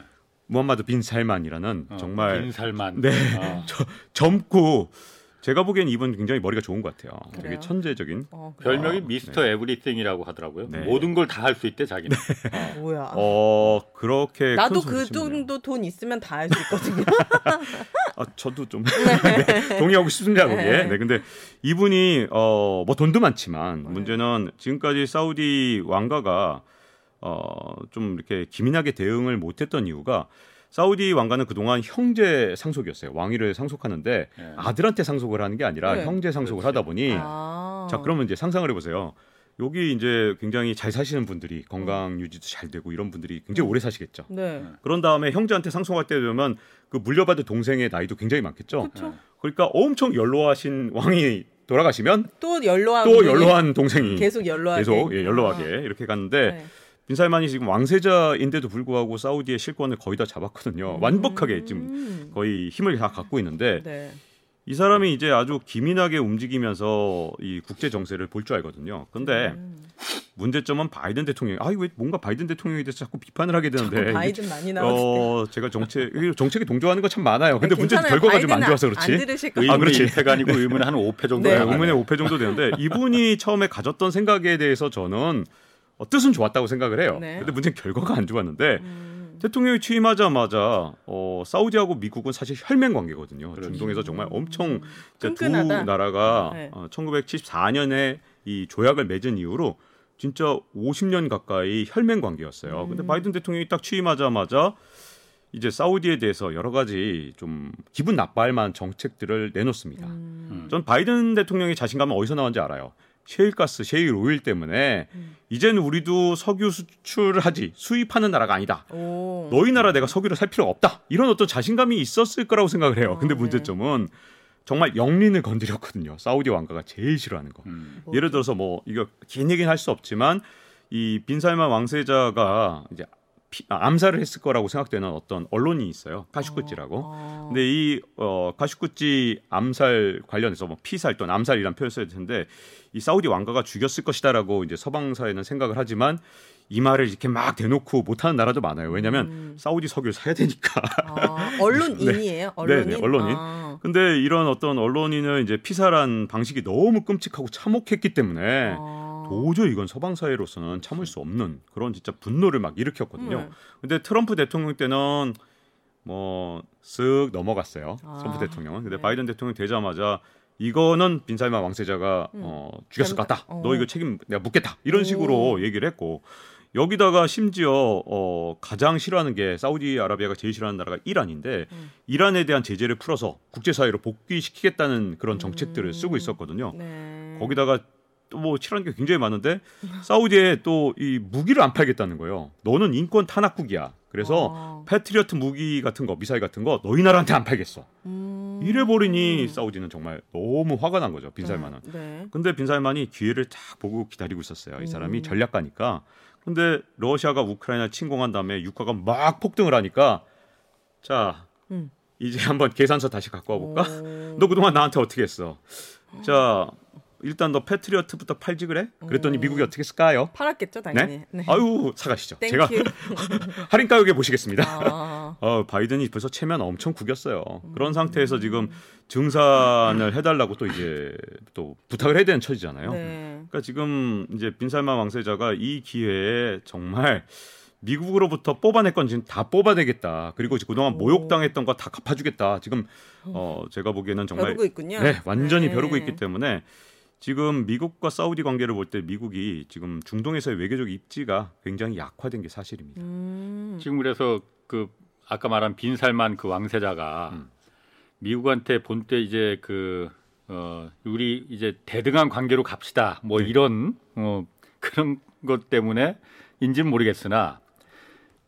무함마드 빈 살만이라는
어,
정말
빈 살만.
네.
어.
젊고 제가 보기엔 이분 굉장히 머리가 좋은 것 같아요. 되게
그래요?
천재적인
어?
별명이
어,
미스터 에브리띵이라고 하더라고요.
네.
모든 걸 다 할 수 있대 자기는. 어.
뭐야?
어 그렇게
나도
큰
그. 정도 돈 있으면 다 할 수 있거든요.
아, 저도 좀 네, 동의하고 싶습니다 거기에.
네.
네, 근데 이분이 어, 뭐 돈도 많지만 문제는 지금까지 사우디 왕가가 어, 좀 이렇게 기민하게 대응을 못 했던 이유가 사우디 왕가는 그동안 형제 상속이었어요. 왕위를 상속하는데
네.
아들한테 상속을 하는 게 아니라
네.
형제 상속을
그렇지.
하다 보니
아.
자 그러면 이제 상상을 해 보세요. 여기 이제 굉장히 잘 사시는 분들이 건강 유지도 잘 되고 이런 분들이 굉장히 오래 사시겠죠.
네.
그런 다음에 형제한테 상속할 때 되면 그 물려받을 동생의 나이도 굉장히 많겠죠.
그렇죠.
그러니까 엄청 연로하신 왕이 돌아가시면
또 연로한
또 연로한 동생이
계속 연로하게
계속 예, 연로하게
아.
이렇게 갔는데
네.
빈살만이 지금 왕세자인데도 불구하고 사우디의 실권을 거의 다 잡았거든요. 완벽하게 지금
음.
거의 힘을 다 갖고 있는데
네.
이 사람이 이제 아주 기민하게 움직이면서 이 국제 정세를 볼 줄 알거든요. 근데
음.
문제점은 바이든 대통령. 아, 왜 뭔가 바이든 대통령에 대해서 자꾸 비판을 하게 되는데
바이든 많이 때.
어, 제가 정책 정책에 동조하는 거 참 많아요. 근데 문제. 결과가 좀 안 좋아서
안
그렇지.
들으실 거
아, 그렇지.
1패가 아니고 의문의 한 5패 정도.
네,
네.
의문의 5패 정도 되는데 이분이 처음에 가졌던 생각에 대해서 저는 어, 뜻은 좋았다고 생각을 해요.
네.
근데 문제는 결과가 안 좋았는데
음.
대통령이 취임하자마자 어, 사우디하고 미국은 사실 혈맹 관계거든요.
그렇죠.
중동에서 정말 엄청 두
끈끈하다.
나라가
네.
어, 1974년에 이 조약을 맺은 이후로 진짜 50년 가까이 혈맹 관계였어요. 근데
음.
바이든 대통령이 딱 취임하자마자 이제 사우디에 대해서 여러 가지 좀 기분 나빠할 만한 정책들을 내놓습니다.
음.
음.
전 바이든 대통령의 자신감은 어디서 나왔는지 알아요. 셰일가스, 셰일 오일 때문에
음.
이제는 우리도 석유 수출하지 수입하는 나라가 아니다.
오.
너희 나라 내가 석유를 살 필요가 없다. 이런 어떤 자신감이 있었을 거라고 생각을 해요. 근데
아, 네.
문제점은 정말 역린을 건드렸거든요. 사우디 왕가가 제일 싫어하는 거.
음.
뭐죠?
예를 들어서 뭐 이거 긴 얘기는 할 수 없지만 이 빈살만 왕세자가 이제 피- 아, 암살을 했을 거라고 생각되는 어떤 언론이 있어요. 카슈끄지라고.
어.
근데 이 어, 카슈끄지 암살 관련해서 뭐 피살 또는 암살이란 표현을 써야 되는데 이 사우디 왕가가 죽였을 것이다라고 이제 서방 사회는 생각을 하지만 이 말을 이렇게 막 대놓고 못하는 나라도 많아요. 왜냐하면
음.
사우디 석유를 사야 되니까.
아, 언론인이에요. 언론인.
네, 네, 언론인.
아.
근데 이런 어떤 언론인을 이제 피살한 방식이 너무 끔찍하고 참혹했기 때문에
아.
도저히 이건 서방 사회로서는 참을 수 없는 그런 진짜 분노를 막 일으켰거든요.
음.
근데 트럼프 대통령 때는 뭐 쓱 넘어갔어요.
아,
트럼프 대통령은. 근데
네.
바이든 대통령 되자마자 이거는 빈살만 왕세자가
음.
어, 죽였을 것 같다.
어.
너 이거 책임 내가 묻겠다. 이런
오.
식으로 얘기를 했고 여기다가 심지어 어, 가장 싫어하는 게 사우디아라비아가 제일 싫어하는 나라가 이란인데
음.
이란에 대한 제재를 풀어서 국제사회로 복귀시키겠다는 그런 정책들을
음.
쓰고 있었거든요.
네.
거기다가 또 뭐 싫어하는 게 굉장히 많은데 사우디에 또 이 무기를 안 팔겠다는 거예요. 너는 인권 탄압국이야. 그래서
아.
패트리어트 무기 같은 거, 미사일 같은 거 너희 나라한테 안 팔겠어.
음.
이래 버리니 사우디는 정말 너무 화가 난 거죠. 빈살만은.
네. 네.
근데 빈살만이 기회를 딱 보고 기다리고 있었어요. 이 사람이
음.
전략가니까. 근데 러시아가 우크라이나 침공한 다음에 유가가 막 폭등을 하니까 자
음.
이제 한번 계산서 다시 갖고 와볼까?
오.
너 그동안 나한테 어떻게 했어? 자 일단 너 패트리어트부터 팔지 그래? 그랬더니
음.
미국이 어떻게 쓸까요?
팔았겠죠, 당연히. 네.
아유 사가시죠. 제가 할인 가격에 보시겠습니다.
아.
어, 바이든이 벌써 체면 엄청 구겼어요. 그런 상태에서 지금 증산을 해달라고 또 이제 또 부탁을 해야 되는 처지잖아요.
네.
그러니까 지금 이제 빈살만 왕세자가 이 기회에 정말 미국으로부터 뽑아낼 건 지금 다 뽑아내겠다. 그리고 그동안
오.
모욕당했던 거 다 갚아주겠다. 지금 어 제가 보기에는 정말
벼르고 있군요.
네 완전히
네.
벼르고 있기 때문에 지금 미국과 사우디 관계를 볼 때 미국이 지금 중동에서의 외교적 입지가 굉장히 약화된 게 사실입니다.
음.
지금 그래서 그 아까 말한 빈살만 그 왕세자가
음.
미국한테 본때 이제 그 어, 우리 이제 대등한 관계로 갑시다. 뭐
네.
이런 어, 그런 것 때문에 인지는 모르겠으나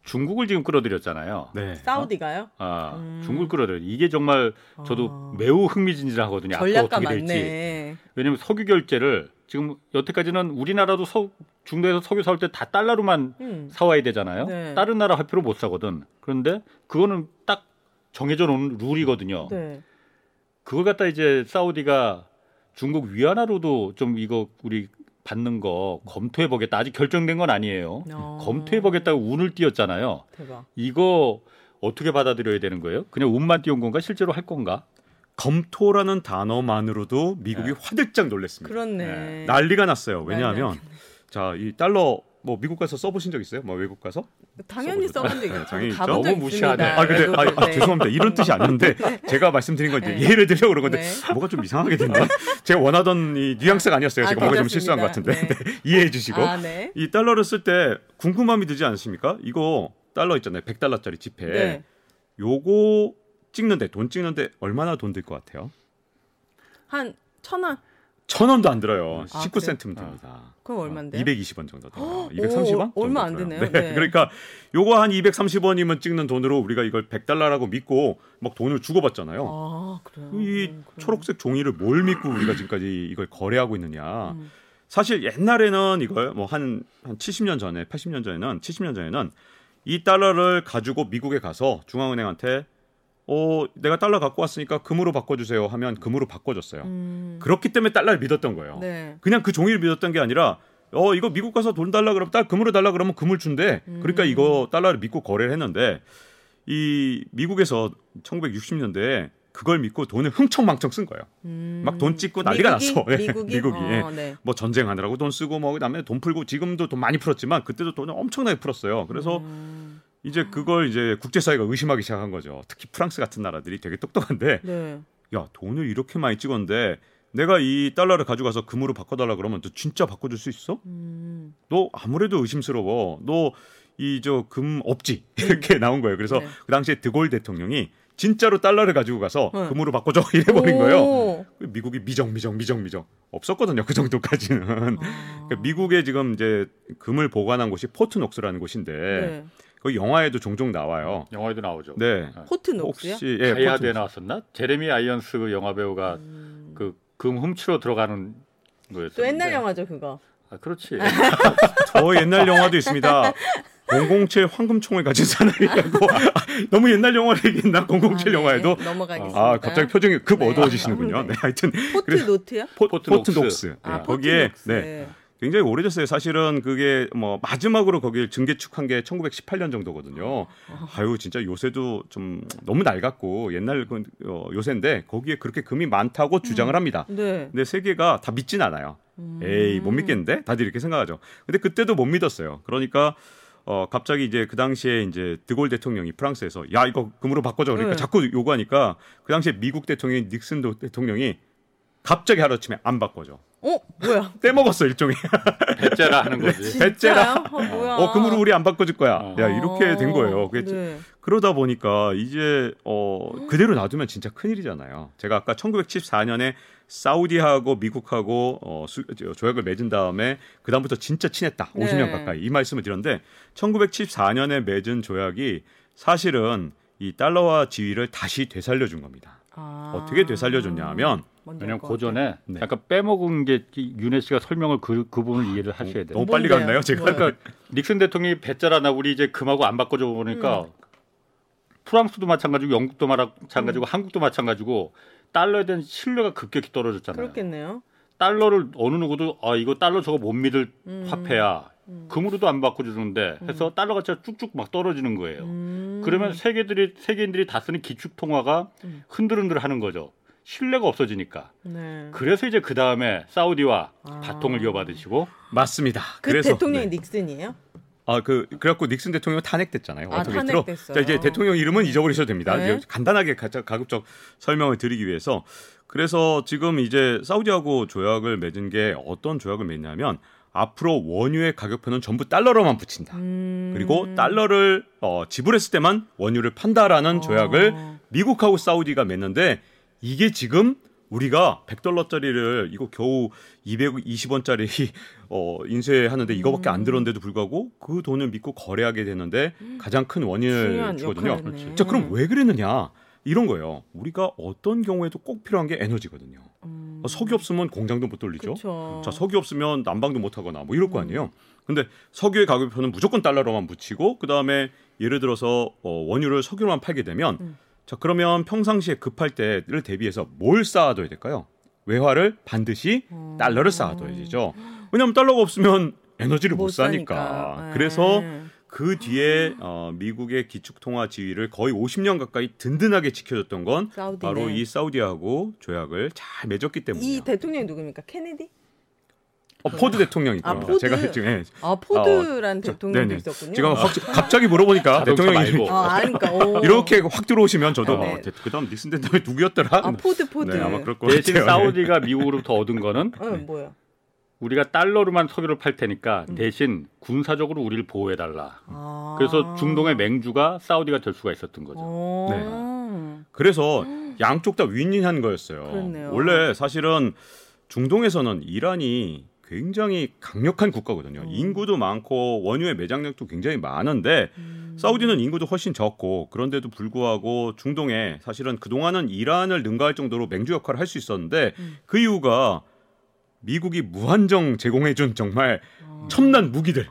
중국을 지금 끌어들였잖아요.
네.
사우디가요?
아,
음.
중국을 끌어들여. 이게 정말 저도
아.
매우 흥미진진하거든요. 앞으로
전략가
어떻게 될지.
맞네.
왜냐하면 석유 결제를 지금 여태까지는 우리나라도 서, 중도에서 석유 사올 때 다 달러로만
음.
사와야 되잖아요.
네.
다른 나라 화폐로 못 사거든. 그런데 그거는 딱 정해져 놓은 룰이거든요.
네.
그걸 갖다 이제 사우디가 중국 위안화로도 좀 이거 우리 받는 거 검토해 보겠다. 아직 결정된 건 아니에요.
어.
검토해 보겠다고 운을 띄었잖아요.
대박.
이거 어떻게 받아들여야 되는 거예요? 그냥 운만 띄운 건가? 실제로 할 건가?
검토라는 단어만으로도 미국이
네.
화들짝 놀랐습니다.
그렇네.
네.
난리가 났어요. 왜냐하면
난리
자 이 달러 뭐 미국 가서 써보신 적 있어요? 뭐 외국 가서?
당연히 써본 적
네,
있죠.
당연히
가본
있죠.
적
너무 무시하네.
아 근데 아. 아, 죄송합니다. 이런 뜻이 아니었는데 제가 말씀드린 건 이제
네.
예를 들려 그런 건데
네.
뭐가 좀 이상하게 됐나? 제가 원하던 이 뉘앙스가 아니었어요.
아,
제가 뭔가 좀. 실수한 것 같은데
네.
네, 이해해 주시고
아, 네.
이 달러를 쓸 때 궁금함이 들지 않으십니까? 이거 달러 있잖아요. 100달러짜리 지폐.
네.
요거 찍는데 돈 찍는데 얼마나 돈 들 것 같아요?
한 천 원.
천 원도 안 들어요.
아,
19센트면 됩니다.
그럼 얼마인데요?
220원 정도 돼요.
오,
230원?
얼마 안 되네요. 네.
그러니까 요거 한 230원이면 찍는 돈으로 우리가 이걸 100달러라고 믿고 막 돈을 주고받잖아요.
아, 그래요.
이
음, 그래요.
초록색 종이를 뭘 믿고 우리가 지금까지 이걸 거래하고 있느냐.
음.
사실 옛날에는 이걸 뭐한한 70년 전에 80년 전에는 70년 전에는 이 달러를 가지고 미국에 가서 중앙은행한테 어 내가 달러 갖고 왔으니까 금으로 바꿔주세요 하면 금으로 바꿔줬어요.
음.
그렇기 때문에 달러를 믿었던 거예요.
네.
그냥 그 종이를 믿었던 게 아니라 어 이거 미국 가서 돈 달라 그러면 딸 금으로 달라 그러면 금을 준대. 그러니까
음.
이거 달러를 믿고 거래를 했는데 이 미국에서 1960년대에 그걸 믿고 돈을 흥청망청 쓴 거예요.
음.
막돈 찍고 난리가
미국이?
났어. 예,
미국이?
미국이. 예.
어, 네.
뭐 전쟁하느라고 돈 쓰고 뭐 그다음에 돈 풀고 지금도 돈 많이 풀었지만 그때도 돈을 엄청나게 풀었어요. 그래서
음.
이제 그걸 이제 국제사회가 의심하기 시작한 거죠. 특히 프랑스 같은 나라들이 되게 똑똑한데
네.
야 돈을 이렇게 많이 찍었는데 내가 이 달러를 가져가서 금으로 바꿔달라 그러면 너 진짜 바꿔줄 수 있어?
음.
너 아무래도 의심스러워. 너 이 저 금 없지 이렇게 나온 거예요. 그래서
네.
그 당시에 드골 대통령이 진짜로 달러를 가지고 가서
네.
금으로 바꿔줘 이래 버린 거예요.
오.
미국이 미정 미정 미정 미정 없었거든요. 그 정도까지는.
아.
그러니까 미국에 지금 이제 금을 보관한 곳이 포트녹스라는 곳인데
네.
그 영화에도 종종 나와요.
영화에도 나오죠.
네.
포트 녹스요?
혹시 예, 포트녹스.
나왔었나? 제레미 아이언스 그 영화 배우가
음.
그 금 훔치러 들어가는 거였어요.
또 옛날 영화죠 그거.
아, 그렇지.
더 옛날 영화도 있습니다. 007 황금총을 가진 사나이라고 아, 너무 옛날 영화를 얘기했나 007
아, 네.
영화에도
넘어가겠습니다.
아 갑자기 표정이 급
네.
어두워지시는군요.
아,
네,
네.
하여튼
포트 노트요?
포,
포트녹스.
포트 녹스.
네.
아,
거기에
포트
네,
녹스.
굉장히 오래됐어요. 사실은 그게 뭐 마지막으로 거길 증개축한 게 1918년 정도거든요. 아유 진짜 요새도 좀 너무 낡았고 옛날 그, 어, 요새인데 거기에 그렇게 금이 많다고 주장을 합니다.
네.
근데 세계가 다 믿진 않아요.
음.
에이 못 믿겠는데 다들 이렇게 생각하죠. 근데 그때도 못 믿었어요. 그러니까 어 갑자기 이제 그 당시에 이제 드골 대통령이 프랑스에서 야 이거 금으로 바꿔줘 그러니까
네.
자꾸 요구하니까 그 당시에 미국 대통령이 닉슨 도- 대통령이 갑자기 하루아침에 안 바꿔줘.
어 뭐야?
떼먹었어 일종의
배째라 하는 거지.
배째라.
진짜요? 어, 뭐야?
어 금으로 우리 안 바꿔줄 거야.
어.
야 이렇게 된 거예요.
어,
그게
네.
그러다 보니까 이제 어 그대로 놔두면 진짜 큰 일이잖아요. 제가 아까 1974년에 사우디하고 미국하고 어 수, 저, 조약을 맺은 다음에 그 다음부터 진짜 친했다. 50년
네.
가까이 이 말씀을 드렸는데 1974년에 맺은 조약이 사실은 이 달러와 지위를 다시 되살려 준 겁니다.
아.
어떻게 되살려줬냐 하면
왜냐면. 고전에
네.
약간 빼먹은 게 윤혜 씨가 설명을 그, 그 부분을 이해를 하셔야 돼요.
너무 빨리? 갔나요, 제가?
뭐요?
그러니까 닉슨 대통령이 배째라 나 우리 이제 금하고 안 바꿔줘 보니까 프랑스도 마찬가지고 영국도 마찬가지고 한국도 마찬가지고 달러에 대한 신뢰가 급격히 떨어졌잖아요.
그렇겠네요.
달러를 어느 누구도 아 이거 달러 저거 못 믿을
음.
화폐야.
음.
금으로도 안 바꿔주는데 해서 달러 가치가 쭉쭉 막 떨어지는 거예요.
음.
그러면 세계들이 세계인들이 다 쓰는 기축 통화가
음.
흔들흔들하는 거죠. 신뢰가 없어지니까.
네.
그래서 이제 그 다음에 사우디와
아.
바통을 이어받으시고
맞습니다.
그
그래서
대통령이
네.
닉슨이에요?
아 그 그래갖고 닉슨 대통령 탄핵됐잖아요.
아,
어떻게 들어?
탄핵됐어요.
자 이제 대통령 이름은 잊어버리셔도 됩니다.
네.
간단하게 가, 가급적 설명을 드리기 위해서 그래서 지금 이제 사우디하고 조약을 맺은 게 어떤 조약을 맺냐면 앞으로 원유의 가격표는 전부 달러로만 붙인다.
음.
그리고 달러를 어, 지불했을 때만 원유를 판다라는
어.
조약을 미국하고 사우디가 맺는데 이게 지금 우리가 100달러짜리를 이거 겨우 220원짜리 어, 인쇄하는데 이거밖에 안 들었는데도 불구하고 그 돈을 믿고 거래하게 되는데 가장 큰 원인을 주거든요.
역할을 했네.
자, 그럼 왜 그랬느냐? 이런 거예요. 우리가 어떤 경우에도 꼭 필요한 게 에너지거든요.
음.
어, 석유 없으면 공장도 못 돌리죠.
그쵸.
자, 석유 없으면 난방도 못 하거나 뭐 이럴 거
음.
아니에요. 근데 석유의 가격표는 무조건 달러로만 붙이고 그다음에 예를 들어서 어, 원유를 석유로만 팔게 되면
음.
자, 그러면 평상시에 급할 때를 대비해서 뭘 쌓아둬야 될까요? 외화를 반드시
어.
달러를 쌓아둬야 되죠. 왜냐하면 달러가 없으면 에너지를 못,
못
사니까.
사니까. 네.
그래서 그 뒤에 어, 미국의 기축통화 지위를 거의 50년 가까이 든든하게 지켜줬던 건
사우디네.
바로 이 사우디하고 조약을 잘 맺었기 때문이에요.
이 대통령이 누굽니까? 케네디?
어, 포드 대통령이 있고요.
아, 포드.
제가 지금 예.
아 포드란
어, 네네.
있었군요.
지금 확, 갑자기 물어보니까 대통령이
말고.
아, 아니까 오.
이렇게 확 들어오시면 저도
네.
어, 대- 그다음 닉슨 대통령이 누구였더라?
아 포드 포드.
네, 아마 그럴 것
대신
같아요.
사우디가 미국으로부터 얻은 거는
어, 뭐야?
우리가 달러로만 석유를 팔 테니까
음.
대신 군사적으로 우리를 보호해 달라.
아.
그래서 중동의 맹주가 사우디가 될 수가 있었던 거죠.
어.
그래서 양쪽 다 윈윈한 거였어요.
그렇네요.
원래 사실은 중동에서는 이란이 굉장히 강력한 국가거든요.
음.
인구도 많고 원유의 매장력도 굉장히 많은데
음.
사우디는 인구도 훨씬 적고 그런데도 불구하고 중동에 사실은 그동안은 이란을 능가할 정도로 맹주 역할을 할 수 있었는데
음.
그 이유가 미국이 무한정 제공해준 정말
어.
첨단 무기들.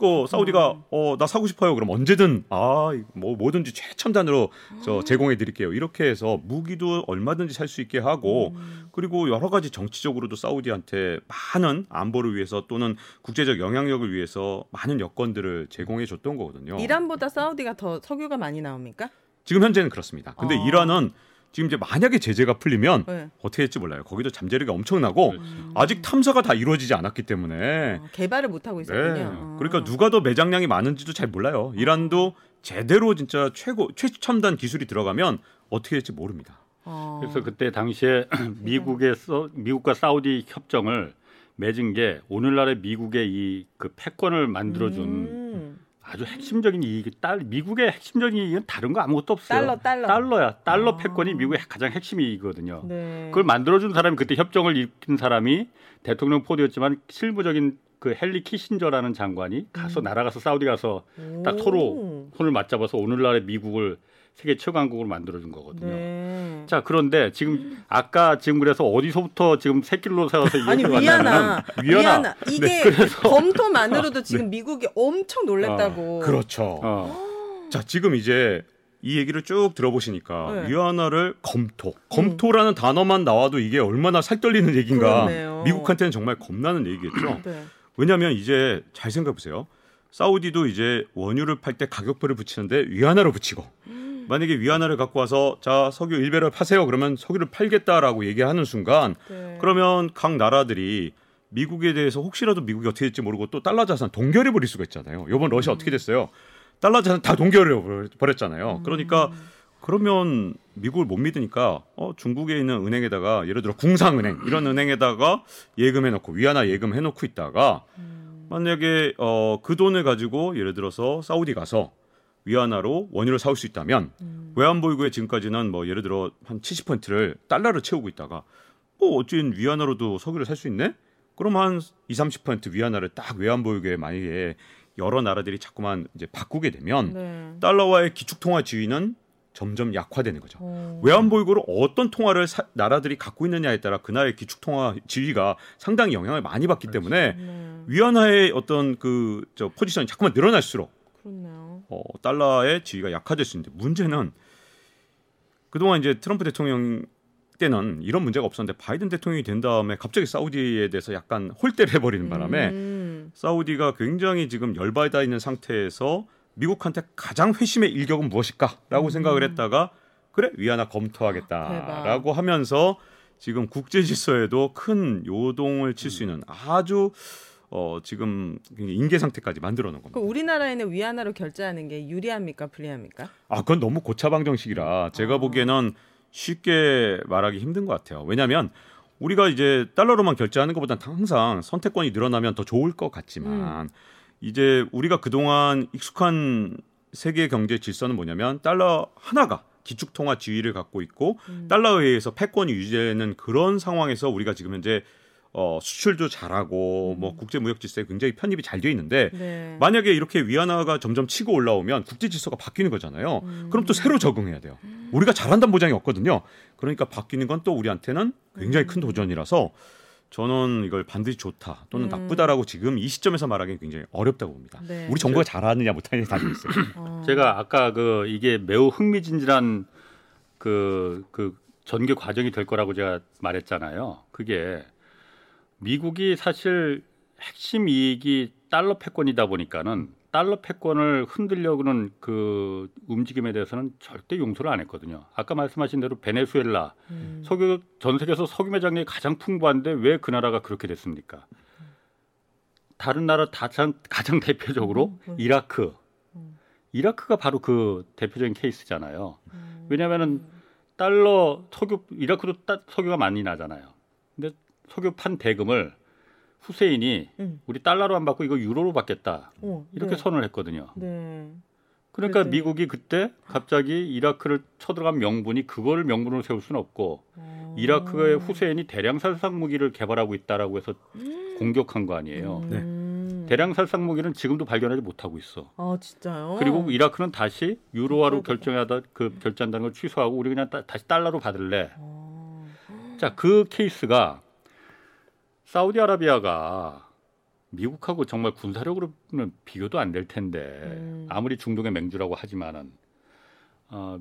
그 사우디가 어나 사고 싶어요. 그럼 언제든 아 뭐 뭐든지 최첨단으로 저 제공해 드릴게요. 이렇게 해서 무기도 얼마든지 살 수 있게 하고
음.
그리고 여러 가지 정치적으로도 사우디한테 많은 안보를 위해서 또는 국제적 영향력을 위해서 많은 여건들을 제공해 줬던 거거든요.
이란보다 사우디가 더 석유가 많이 나옵니까?
지금 현재는 그렇습니다. 근데
어.
이란은 지금 이제 만약에 제재가 풀리면
네.
어떻게 될지 몰라요. 거기도 잠재력이 엄청나고
그렇지.
아직 탐사가 다 이루어지지 않았기 때문에
어, 개발을 못 하고
네.
있었군요. 어.
그러니까 누가 더 매장량이 많은지도 잘 몰라요. 이란도 제대로 진짜 최고 최첨단 기술이 들어가면 어떻게 될지 모릅니다.
어.
그래서 그때 당시에 미국의 서, 미국과 사우디 협정을 맺은 게 오늘날의 미국의 이 그 패권을 만들어준
음.
아주 핵심적인 이익이 딸 미국의 핵심적인 이익은 다른 거 아무것도 없어요.
달러 달러.
달러야. 달러
아.
패권이 미국의 가장 핵심 이익이거든요.
네.
그걸 만들어준 사람이 그때 협정을 일으킨 사람이 대통령 포드였지만 실무적인 그 헨리 키신저라는 장관이 가서
음.
날아가서 사우디 가서 딱
오.
서로 손을 맞잡아서 오늘날의 미국을 세계 최강국으로 만들어준 거거든요.
네.
자 그런데 지금 아까 지금 그래서 어디서부터 지금 새길로 세워서
아니 위안화, 위안화 이게
네, 그래서-
검토만으로도 지금 미국이 엄청 놀랬다고.
그렇죠.
어,
자 지금 이제 이 얘기를 쭉 들어보시니까
네.
위안화를 검토, 검토라는 단어만 나와도 이게 얼마나 살떨리는 얘기인가.
그러네요.
미국한테는 정말 겁나는 얘기겠죠.
네.
왜냐하면 이제 잘 생각해 보세요. 사우디도 이제 원유를 팔 때 가격표를 붙이는데 위안화로 붙이고
음.
만약에 위안화를 갖고 와서 자 석유 1배럴 파세요 그러면 석유를 팔겠다라고 얘기하는 순간
네.
그러면 각 나라들이 미국에 대해서 혹시라도 미국이 어떻게 될지 모르고 또 달러 자산 동결해 버릴 수가 있잖아요. 이번 러시아 어떻게 됐어요? 달러 자산 다 동결해 버렸잖아요. 그러니까 그러면 미국을 못 믿으니까 어, 중국에 있는 은행에다가 예를 들어 궁상은행 이런 은행에다가 예금해 놓고 위안화 예금해 놓고 있다가 만약에 어, 그 돈을 가지고 예를 들어서 사우디 가서 위안화로 원유를 사올 수 있다면 외환보유고에 지금까지는 뭐 예를 들어 한 70%를 달러로 채우고 있다가 뭐 어쨌든 위안화로도 석유를 살 수 있네? 그럼 한 2, 30% 위안화를 딱 외환보유고에 만약에 여러 나라들이 자꾸만 이제 바꾸게 되면
네.
달러와의 기축통화 지위는 점점 약화되는 거죠.
어.
외환보유고를 어떤 통화를 사- 나라들이 갖고 있느냐에 따라 그 나라의 기축통화 지위가 상당히 영향을 많이 받기 때문에
네.
위안화의 어떤 그 저 포지션이 자꾸만 늘어날수록
그렇네요.
어, 달러의 지위가 약화될 수 있는데 문제는 그동안 이제 트럼프 대통령 때는 이런 문제가 없었는데 바이든 대통령이 된 다음에 갑자기 사우디에 대해서 약간 홀대를 해버리는 바람에
음.
사우디가 굉장히 지금 열받아 있는 상태에서 미국한테 가장 회심의 일격은 무엇일까라고
음.
생각을 했다가 그래 위안화 검토하겠다라고 하면서 지금 국제 질서에도 큰 요동을 칠 수 있는 아주 어 지금 인계 상태까지 만들어 놓은 겁니다.
그 우리나라에는 위안화로 결제하는 게 유리합니까 불리합니까?
아, 그건 너무 고차방 정식이라 제가
아.
보기에는 쉽게 말하기 힘든 것 같아요. 왜냐하면 우리가 이제 달러로만 결제하는 것보다 항상 선택권이 늘어나면 더 좋을 것 같지만
음.
이제 우리가 그동안 익숙한 세계 경제 질서는 뭐냐면 달러 하나가 기축 통화 지위를 갖고 있고
음.
달러에 의해서 패권이 유지되는 그런 상황에서 우리가 지금 현재 어, 수출도 잘하고 뭐 국제 무역 질서에 굉장히 편입이 잘돼 있는데
네.
만약에 이렇게 위안화가 점점 치고 올라오면 국제 질서가 바뀌는 거잖아요. 그럼 또 새로 적응해야 돼요. 우리가 잘한다는 보장이 없거든요. 그러니까 바뀌는 건 또 우리한테는 굉장히 큰 도전이라서 저는 이걸 반드시 좋다 또는
음.
나쁘다라고 지금 이 시점에서 말하기는 굉장히 어렵다고 봅니다.
네.
우리 정부가 잘하느냐 못하느냐 다르고 있어요.
어.
제가 아까 그 이게 매우 흥미진진한 그, 그 전개 과정이 될 거라고 제가 말했잖아요. 그게 미국이 사실 핵심 이익이 달러 패권이다 보니까는 달러 패권을 흔들려고는 그 움직임에 대해서는 절대 용서를 안 했거든요. 아까 말씀하신 대로 베네수엘라
음.
석유 전 세계에서 석유 매장량이 가장 풍부한데 왜 그 나라가 그렇게 됐습니까? 다른 나라 가장 가장 대표적으로
음, 음.
이라크.
음.
이라크가 바로 그 대표적인 케이스잖아요.
음.
왜냐하면은 달러 석유 이라크도 따, 석유가 많이 나잖아요. 근데 석유 판 대금을 후세인이
음.
우리 달러로 안 받고 이거 유로로 받겠다
어,
이렇게
네.
선언을 했거든요.
네.
그러니까
그랬더니-
미국이 그때 갑자기 이라크를 쳐들어간 명분이 그걸 명분으로 세울 수는 없고
어.
이라크의 후세인이 대량 살상 무기를 개발하고 있다라고 해서 공격한 거 아니에요.
음.
대량 살상 무기는 지금도 발견하지 못하고 있어.
아 진짜요?
그리고 이라크는 다시 유로화로. 결정하다 그 결제한다는 걸 취소하고 우리 그냥 따- 다시 달러로 받을래.
어.
자, 그 케이스가 사우디아라비아가 미국하고 정말 군사력으로는 비교도 안 될 텐데
음.
아무리 중동의 맹주라고 하지만은 어,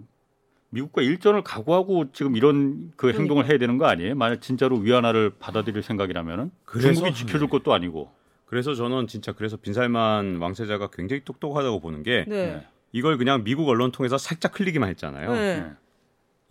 미국과 일전을 각오하고 지금 이런 그
그러니까.
행동을 해야 되는 거 아니에요? 만약 진짜로 위안화를 받아들일 생각이라면은
그래서-
중국이 지켜줄 것도 아니고.
그래서 저는 진짜 그래서 빈살만 왕세자가 굉장히 똑똑하다고 보는 게
네.
이걸 그냥 미국 언론 통해서 살짝 흘리기만 했잖아요.
네.
네.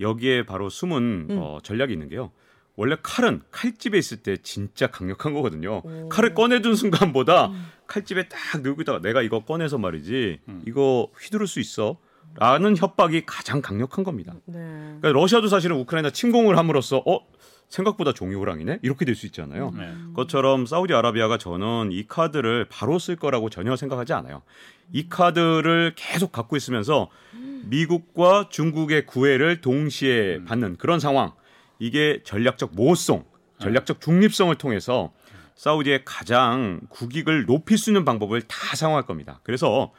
여기에 바로 숨은
음.
어, 전략이 있는 게요. 원래 칼은 칼집에 있을 때 진짜 강력한 거거든요.
오.
칼을 꺼내둔 순간보다
음.
칼집에 딱 넣고 있다가 내가 이거 꺼내서 말이지
음.
이거 휘두를 수 있어. 라는 협박이 가장 강력한 겁니다.
네.
그러니까 러시아도 사실은 우크라이나 침공을 함으로써 어 생각보다 종이 호랑이네 이렇게 될 수 있잖아요.
네.
것처럼 사우디아라비아가 저는 이 카드를 바로 쓸 거라고 전혀 생각하지 않아요. 이 카드를 계속 갖고 있으면서 미국과 중국의 구애를 동시에
음.
받는 그런 상황. 이게 전략적 모호성, 전략적 중립성을 통해서 사우디의 가장 국익을 높일 수 있는 방법을 다 사용할 겁니다. 그래서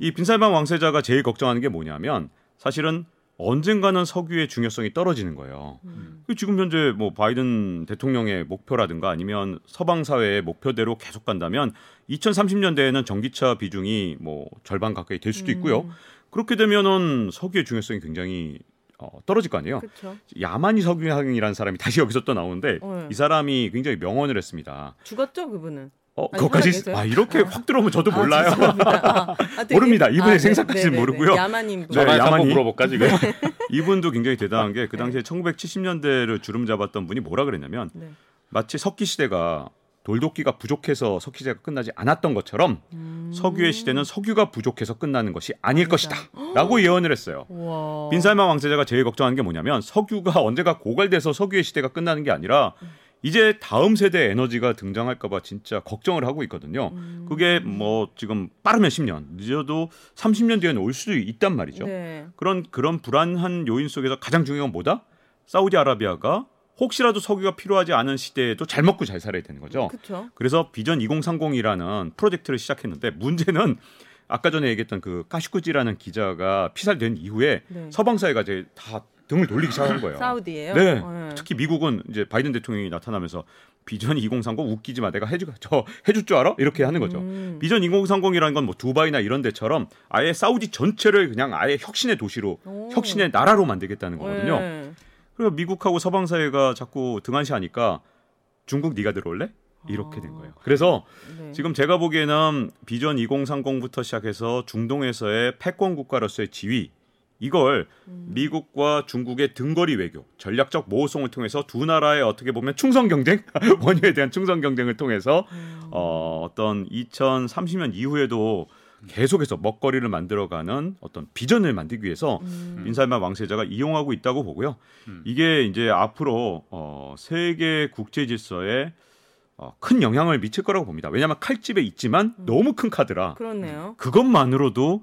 이 빈살만 왕세자가 제일 걱정하는 게 뭐냐면 사실은 언젠가는 석유의 중요성이 떨어지는 거예요.
음.
그 지금 현재 뭐 바이든 대통령의 목표라든가 아니면 서방 사회의 목표대로 계속 간다면 2030년대에는 전기차 비중이 뭐 절반 가까이 될 수도 있고요.
음.
그렇게 되면은 석유의 중요성이 굉장히 어, 떨어질 거 아니에요.
그렇죠.
야만이 석유향이라는 사람이 다시 여기서 또 나오는데
네.
이 사람이 굉장히 명언을 했습니다.
죽었죠 그분은.
어,
아니,
그것까지?
아
이렇게 확 들어오면 저도 몰라요.
아, 죄송합니다. 아, 아, 되게-
모릅니다. 이분의
네,
생사까지는
네, 네,
모르고요.
네. 야만인 분.
네, 야만이.
물어볼까 지금?
이분도 굉장히 대단한 게 그 당시에 1970년대를 주름 잡았던 분이 뭐라 그랬냐면
네.
마치 석기 시대가 돌도끼가 부족해서 석기 시대가 끝나지 않았던 것처럼
음.
석유의 시대는 석유가 부족해서 끝나는 것이 아닐
아니다.
것이다 라고 예언을 했어요.
와.
빈살만 왕세자가 제일 걱정하는 게 뭐냐면 석유가 언제가 고갈돼서 석유의 시대가 끝나는 게 아니라 이제 다음 세대 에너지가 등장할까봐 진짜 걱정을 하고 있거든요.
음.
그게 뭐 지금 빠르면 10년, 늦어도 30년 뒤에는 올 수도 있단 말이죠.
네.
그런 그런 불안한 요인 속에서 가장 중요한 건 뭐다? 사우디아라비아가 혹시라도 석유가 필요하지 않은 시대에도 잘 먹고 잘 살아야 되는 거죠.
그렇죠.
그래서 비전 2030이라는 프로젝트를 시작했는데 문제는 아까 전에 얘기했던 그 까시쿠지라는 기자가 피살된 이후에
네.
서방 사회가 이제 다 등을 돌리기 시작한 거예요.
사우디예요.
네.
어,
특히 미국은 이제 바이든 대통령이 나타나면서 비전 2030 웃기지 마. 내가 해주 저 해줄 줄 알아? 이렇게 하는 거죠.
음.
비전 2030이라는 건 뭐 두바이나 이런 데처럼 아예 사우디 전체를 그냥 아예 혁신의 도시로
오.
혁신의 나라로 만들겠다는 거거든요.
네.
그리고 미국하고 서방 사회가 자꾸 등한시하니까 중국 네가 들어올래? 이렇게 된 거예요. 그래서
네.
지금 제가 보기에는 비전 2030부터 시작해서 중동에서의 패권 국가로서의 지위 이걸
음.
미국과 중국의 등거리 외교, 전략적 모호성을 통해서 두 나라의 어떻게 보면 충성 경쟁, 원유에 대한 충성 경쟁을 통해서
음.
어, 어떤 2030년 이후에도 계속해서 먹거리를 만들어가는 어떤 비전을 만들기 위해서
음.
빈살만 왕세자가 이용하고 있다고 보고요.
음.
이게 이제 앞으로 어, 세계 국제 질서에 어, 큰 영향을 미칠 거라고 봅니다. 왜냐하면 칼집에 있지만
음.
너무 큰 카드라
그렇네요.
그것만으로도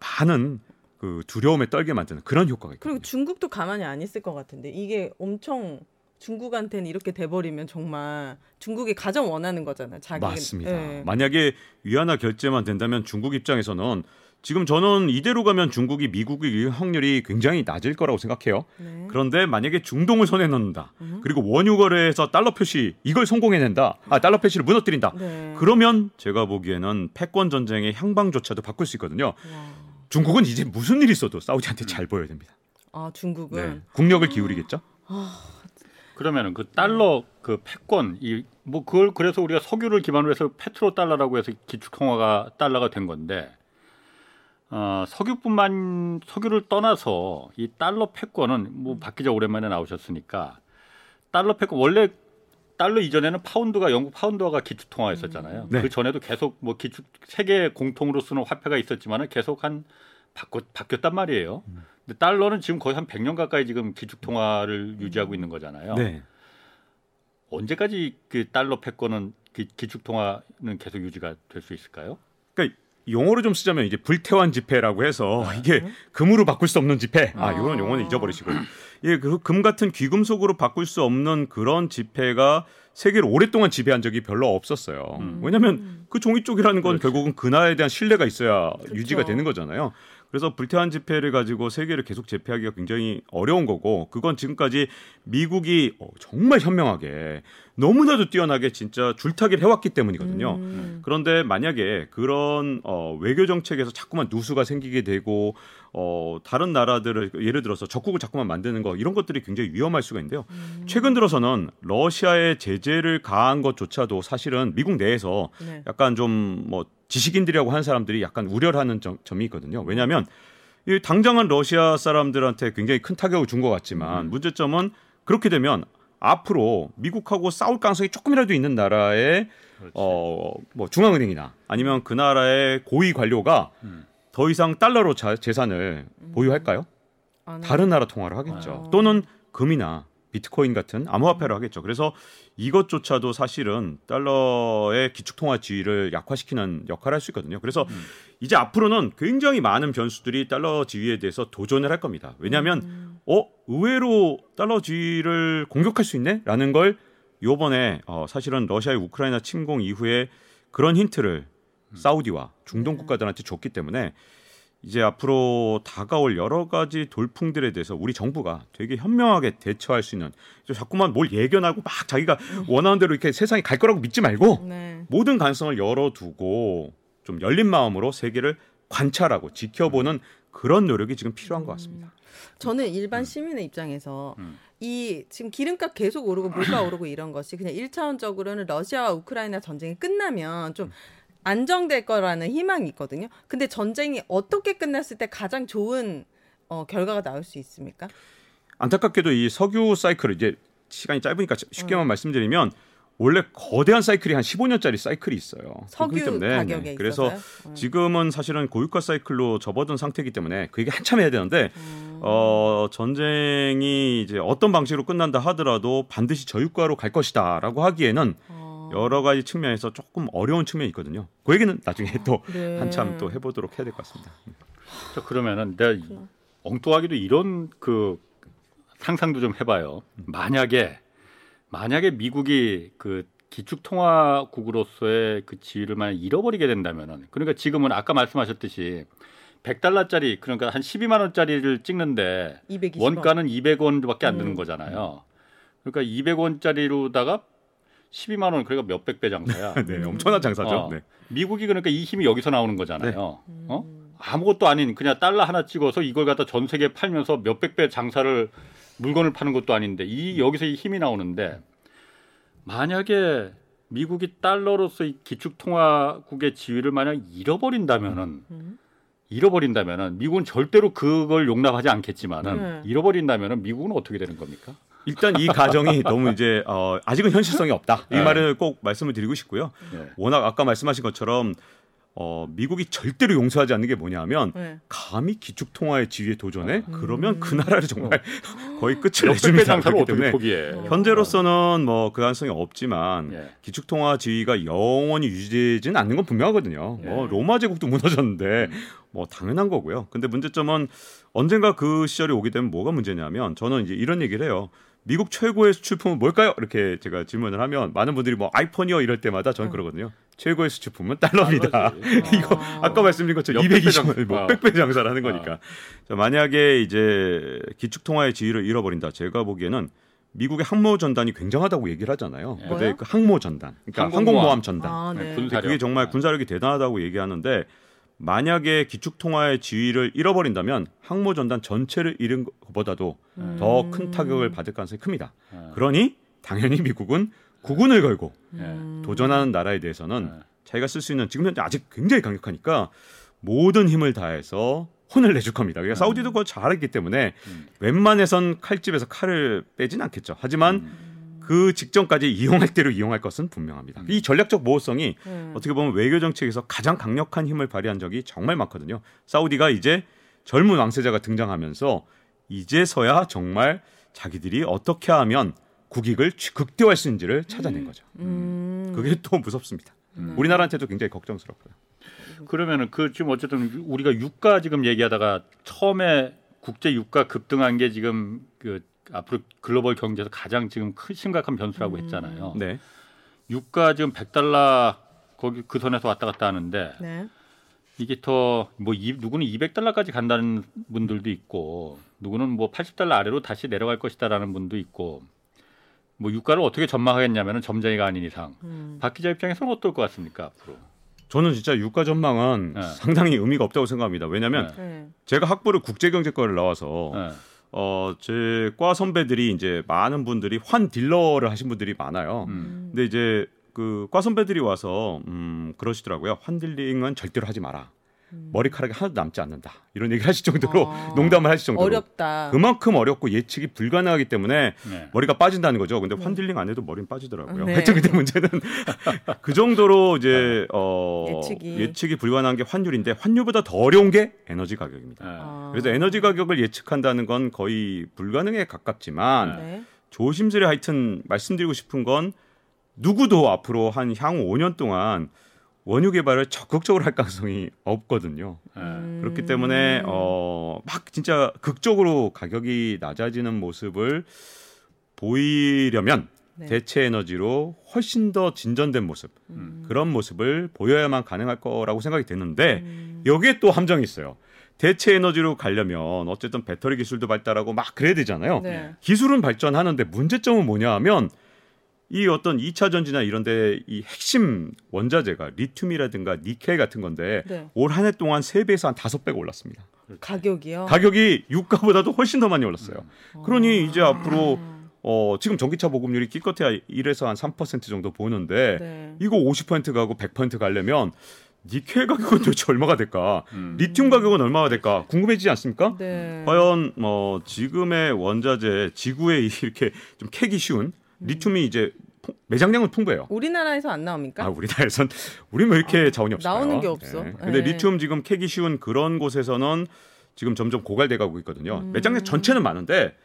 많은 그 두려움에 떨게 만드는 그런 효과가
그리고
있거든요.
중국도 가만히 안 있을 것 같은데 이게 엄청 중국한테는 이렇게 돼버리면 정말 중국이 가장 원하는 거잖아요. 자기
맞습니다.
예.
만약에 위안화 결제만 된다면 중국 입장에서는 지금 저는 이대로 가면 중국이 이길 확률이 굉장히 낮을 거라고 생각해요.
네.
그런데 만약에 중동을 손에 넣는다.
음.
그리고 원유 거래에서 달러 표시 이걸 성공해낸다. 아 달러 표시를 무너뜨린다.
네.
그러면 제가 보기에는 패권 전쟁의 향방조차도 바꿀 수 있거든요.
와.
중국은 이제 무슨 일이 있어도 사우디한테 잘 보여야 됩니다.
아 중국은
네. 국력을 기울이겠죠.
그러면은 그 달러 그 패권 이 뭐 그걸 그래서 우리가 석유를 기반으로 해서 페트로 달러라고 해서 기축 통화가 달러가 된 건데 어, 석유뿐만 석유를 떠나서 이 달러 패권은 뭐 박 기자 오랜만에 나오셨으니까 달러 패권 원래 달러 이전에는 파운드가 영국 파운드화가 기축 통화였었잖아요.
네.
그 전에도 계속 뭐 기축 세계 공통으로 쓰는 화폐가 있었지만은 계속 한 바꿔 바뀌었단 말이에요. 근데 달러는 지금 거의 한 100년 가까이 지금 기축 통화를 유지하고 있는 거잖아요.
네.
언제까지 그 달러 패권은 기, 기축 통화는 계속 유지가 될 수 있을까요?
그러니까 용어로 좀 쓰자면 이제 불태환 지폐라고 해서 이게 금으로 바꿀 수 없는 지폐. 아,
아.
이런 용어는 잊어버리시고. 예, 그 금 같은 귀금속으로 바꿀 수 없는 그런 지폐가 세계를 오랫동안 지배한 적이 별로 없었어요.
음.
왜냐하면 그 종이 쪽이라는 건
그렇지.
결국은 그 나라에 대한 신뢰가 있어야
그쵸.
유지가 되는 거잖아요. 그래서 불태환 지폐를 가지고 세계를 계속 제패하기가 굉장히 어려운 거고 그건 지금까지 미국이 어, 정말 현명하게 너무나도 뛰어나게 진짜 줄타기를 해왔기 때문이거든요.
음.
그런데 만약에 그런 어, 외교 정책에서 자꾸만 누수가 생기게 되고 어, 다른 나라들을 예를 들어서 적국을 자꾸만 만드는 거 이런 것들이 굉장히 위험할 수가 있는데요. 최근 들어서는 러시아의 제재를 가한 것조차도 사실은 미국 내에서
네.
약간 좀뭐 지식인들이라고 하는 사람들이 약간 우려를 하는 점, 점이 있거든요. 왜냐하면 이 당장은 러시아 사람들한테 굉장히 큰 타격을 준 것 같지만 문제점은 그렇게 되면 앞으로 미국하고 싸울 가능성이 조금이라도 있는 나라의
그렇지.
어뭐 중앙은행이나 아니면 그 나라의 고위 관료가
음.
더 이상 달러로 자, 재산을 보유할까요?
안
다른 나라 통화를 하겠죠.
아.
또는 금이나 비트코인 같은 암호화폐를 하겠죠. 그래서 이것조차도 사실은 달러의 기축 통화 지위를 약화시키는 역할을 할 수 있거든요. 그래서
음.
이제 앞으로는 굉장히 많은 변수들이 달러 지위에 대해서 도전을 할 겁니다. 왜냐하면
음.
어 의외로 달러 지위를 공격할 수 있네라는 걸 요번에 어, 사실은 러시아의 우크라이나 침공 이후에 그런 힌트를 사우디와 중동
네.
국가들한테 줬기 때문에 이제 앞으로 다가올 여러 가지 돌풍들에 대해서 우리 정부가 되게 현명하게 대처할 수 있는 자꾸만 뭘 예견하고 막 자기가 원하는 대로 이렇게 세상이 갈 거라고 믿지 말고
네.
모든 가능성을 열어두고 좀 열린 마음으로 세계를 관찰하고 지켜보는 그런 노력이 지금 필요한 것 같습니다.
저는 일반 시민의 입장에서
음.
이 지금 기름값 계속 오르고 물가 오르고 이런 것이 그냥 일차원적으로는 러시아와 우크라이나 전쟁이 끝나면 좀 안정될 거라는 희망이 있거든요. 근데 전쟁이 어떻게 끝났을 때 가장 좋은 어, 결과가 나올 수 있습니까?
안타깝게도 이 석유 사이클을 이제 시간이 짧으니까
음.
쉽게만 말씀드리면 원래 거대한 사이클이 한 15년짜리 사이클이 있어요.
석유
때문에,
가격에
네. 그래서?
음.
지금은 사실은 고유가 사이클로 접어든 상태이기 때문에 그 얘기 한참 해야 되는데
음.
어, 전쟁이 이제 어떤 방식으로 끝난다 하더라도 반드시 저유가로 갈 것이다라고 하기에는
어.
여러 가지 측면에서 조금 어려운 측면이 있거든요. 그 얘기는 나중에 또
네.
한참 또 해보도록 해야 될 것 같습니다.
자, 그러면은 내가 이- 엉뚱하기도 이런 그 상상도 좀 해봐요. 만약에 만약에 미국이 그 기축 통화국으로서의 그 지위를 만약 잃어버리게 된다면은 그러니까 지금은 아까 말씀하셨듯이 100달러짜리 그러니까 한 12만 원짜리를 찍는데
220원.
원가는 200원밖에 안 드는
음.
거잖아요. 그러니까 200원짜리로다가 12만 원 그러니까 몇백 배 장사야.
네, 엄청난 장사죠.
어.
네.
미국이 그러니까 이 힘이 여기서 나오는 거잖아요.
음.
어? 아무것도 아닌 그냥 달러 하나 찍어서 이걸 갖다 전 세계에 팔면서 몇백 배 장사를 물건을 파는 것도 아닌데 이 여기서 이 힘이 나오는데 만약에 미국이 달러로서 이 기축 통화국의 지위를 만약 잃어버린다면은
음.
잃어버린다면은 미국은 절대로 그걸 용납하지 않겠지만은
네.
잃어버린다면은 미국은 어떻게 되는 겁니까?
일단 이 가정이 너무 이제 어, 아직은 현실성이 없다. 이
네.
말을 꼭 말씀을 드리고 싶고요.
네.
워낙 아까 말씀하신 것처럼 어, 미국이 절대로 용서하지 않는 게 뭐냐면
네.
감히 기축 통화의 지위에 도전해
음.
그러면 그 나라를 정말 거의 끝을 내줍니다. 그렇기 때문에
포기해?
어.
현재로서는 뭐 그 가능성이 없지만
예.
기축 통화 지위가 영원히 유지되지는 않는 건 분명하거든요. 뭐
예.
로마 제국도 무너졌는데 뭐 당연한 거고요. 근데 문제점은 언젠가 그 시절이 오게 되면 뭐가 문제냐면 저는 이제 이런 얘기를 해요. 미국 최고의 수출품은 뭘까요? 이렇게 제가 질문을 하면 많은 분들이 뭐 아이폰이요 이럴 때마다 저는 그러거든요. 최고의 수출품은 달러입니다. 이거
아.
아까 말씀드린 것처럼
역백배
220원,
장-
뭐
어.
100배 장사를 하는 거니까. 자, 만약에 이제 기축 통화의 지위를 잃어버린다. 제가 보기에는 미국의 항모 전단이 굉장하다고 얘기를 하잖아요.
예.
근데? 그 항모 전단, 그러니까
항공모함.
항공모함 전단.
아,
네,
네.
그게 정말 군사력이 대단하다고 얘기하는데 만약에 기축 통화의 지위를 잃어버린다면 항모 전단 전체를 잃은 것보다도
음.
더큰 타격을 받을 가능성이 큽니다.
예.
그러니 당연히 미국은 국군을 걸고
음.
도전하는 나라에 대해서는
예.
자기가 쓸 수 있는 지금 현재 아직 굉장히 강력하니까 모든 힘을 다해서 혼을 내줄 겁니다. 그러니까 사우디도 그걸 잘했기 때문에
음.
웬만해선 칼집에서 칼을 빼진 않겠죠. 하지만
음.
그 직전까지 이용할 대로 이용할 것은 분명합니다.
음.
이 전략적 모호성이
네.
어떻게 보면 외교 정책에서 가장 강력한 힘을 발휘한 적이 정말 많거든요. 사우디가 이제 젊은 왕세자가 등장하면서 이제서야 정말 자기들이 어떻게 하면 국익을 극대화할 수 있는지를 찾아낸 거죠.
음.
그게 또 무섭습니다.
음.
우리나라한테도 굉장히 걱정스럽고요.
그러면은 그 지금 어쨌든 우리가 유가 지금 얘기하다가 처음에 국제 유가 급등한 게 지금 그 앞으로 글로벌 경제에서 가장 지금 큰 심각한 변수라고
음.
했잖아요.
네.
유가 지금 100달러 거기 그 선에서 왔다 갔다 하는데
네.
이게 더 뭐 누구는 200달러까지 간다는 분들도 있고 누구는 뭐 80달러 아래로 다시 내려갈 것이다라는 분도 있고 뭐 유가를 어떻게 전망하겠냐면은 점쟁이가 아닌 이상
음.
박 기자 입장에서는 어떨 것 같습니까 앞으로?
저는 진짜 유가 전망은
네.
상당히 의미가 없다고 생각합니다. 왜냐하면
네.
네.
제가 학부를 국제경제과를 나와서
네.
어, 제 과 선배들이 이제 많은 분들이 환 딜러를 하신 분들이 많아요.
음.
근데 이제 그 과 선배들이 와서 음, 그러시더라고요. 환 딜링은 절대로 하지 마라. 머리카락이 하나도 남지 않는다. 이런 얘기를 하실 정도로
아.
농담을 하실 정도로
어렵다.
그만큼 어렵고 예측이 불가능하기 때문에
네.
머리가 빠진다는 거죠. 근데 환딜링 안 해도 머리는 빠지더라고요.
네.
하여튼 근데 문제는 그 정도로 이제 어
예측이.
예측이 불가능한 게 환율인데 환율보다 더 어려운 게 에너지 가격입니다.
네.
아.
그래서 에너지 가격을 예측한다는 건 거의 불가능에 가깝지만
네.
조심스레 하여튼 말씀드리고 싶은 건 누구도 앞으로 한 향후 5년 동안 원유 개발을 적극적으로 할 가능성이 없거든요.
네.
음.
그렇기 때문에 어, 막 진짜 극적으로 가격이 낮아지는 모습을 보이려면
네.
대체 에너지로 훨씬 더 진전된 모습
음.
그런 모습을 보여야만 가능할 거라고 생각이 되는데
음.
여기에 또 함정이 있어요. 대체 에너지로 가려면 어쨌든 배터리 기술도 발달하고 막 그래야 되잖아요.
네.
기술은 발전하는데 문제점은 뭐냐 하면 이 어떤 2차 전지나 이런데 이 핵심 원자재가 리튬이라든가 니켈 같은 건데
네.
올한 해 동안 3배에서 한 5배가 올랐습니다.
가격이요.
가격이 유가보다도 훨씬 더 많이 올랐어요. 그러니
아.
이제 앞으로 어, 지금 전기차 보급률이 기껏해야 1에서 한 3% 정도 보는데
네.
이거 50% 가고 100% 가려면 니켈 가격은 도대체 얼마가 될까?
음.
리튬 가격은 얼마가 될까? 궁금해지지 않습니까?
네.
과연 뭐 지금의 원자재 지구에 이렇게 좀 캐기 쉬운 리튬이 이제 풍- 매장량은 풍부해요.
우리나라에서 안 나옵니까?
아, 우리나라에선 우리 왜 이렇게 자원이 없을까요?
나오는 게 없어.
근데
네.
리튬 지금 캐기 쉬운 그런 곳에서는 지금 점점 고갈돼 가고 있거든요.
음.
매장량 전체는 많은데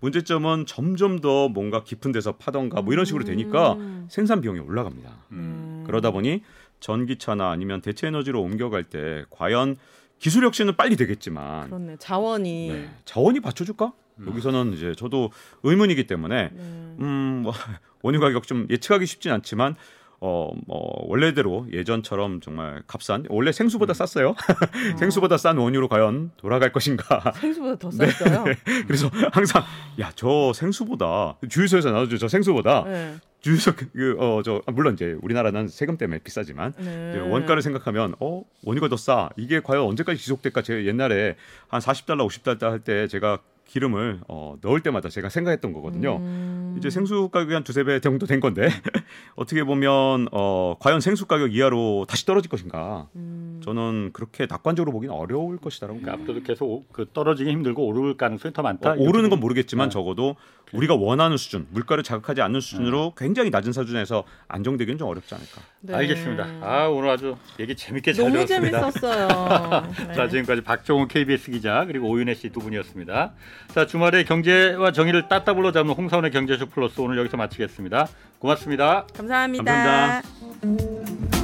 문제점은 점점 더 뭔가 깊은 데서 파던가 뭐 이런 식으로 되니까
음.
생산 비용이 올라갑니다.
음.
그러다 보니 전기차나 아니면 대체 에너지로 옮겨갈 때 과연 기술 혁신은 빨리 되겠지만
그렇네. 자원이.
네, 자원이 받쳐줄까?
음.
여기서는 이제 저도 의문이기 때문에
네.
음, 뭐, 원유 가격 좀 예측하기 쉽진 않지만 어, 뭐 원래대로 예전처럼 정말 값싼 원래 생수보다 쌌어요. 생수보다 싼 원유로 과연 돌아갈 것인가?
생수보다 더
네.
쌌어요.
그래서 항상 야 저 생수보다 주유소에서 나눠줘 저 생수보다
네.
주유소 그어저 물론 이제 우리나라는 세금 때문에 비싸지만
네.
원가를 생각하면 어 원유가 더 싸. 이게 과연 언제까지 지속될까? 제가 옛날에 한 40달러, 50달러 할 때 제가 기름을 어, 넣을 때마다 제가 생각했던 거거든요.
음.
이제 생수 가격이 한 두세 배 정도 된 건데 어떻게 보면 어, 과연 생수 가격 이하로 다시 떨어질 것인가?
음.
저는 그렇게 낙관적으로 보기는 어려울 것이다라고
그러니까. 앞으로도 계속 오- 그 떨어지기 힘들고 오를 가능성이 더 많다.
어, 오르는 건 모르겠지만
네.
적어도 우리가 원하는 수준, 물가를 자극하지 않는 수준으로
네.
굉장히 낮은 수준에서 안정되기는 좀 어렵지 않을까.
네.
알겠습니다. 아 오늘 아주 얘기 재밌게 잘
너무
들었습니다.
재밌었어요. 네.
자 지금까지 박종훈 KBS 기자 그리고 오윤혜 씨 두 분이었습니다. 자 주말에 경제와 정의를 따따블로 잡는 홍사원의 경제쇼 플러스 오늘 여기서 마치겠습니다. 고맙습니다.
감사합니다.
감사합니다.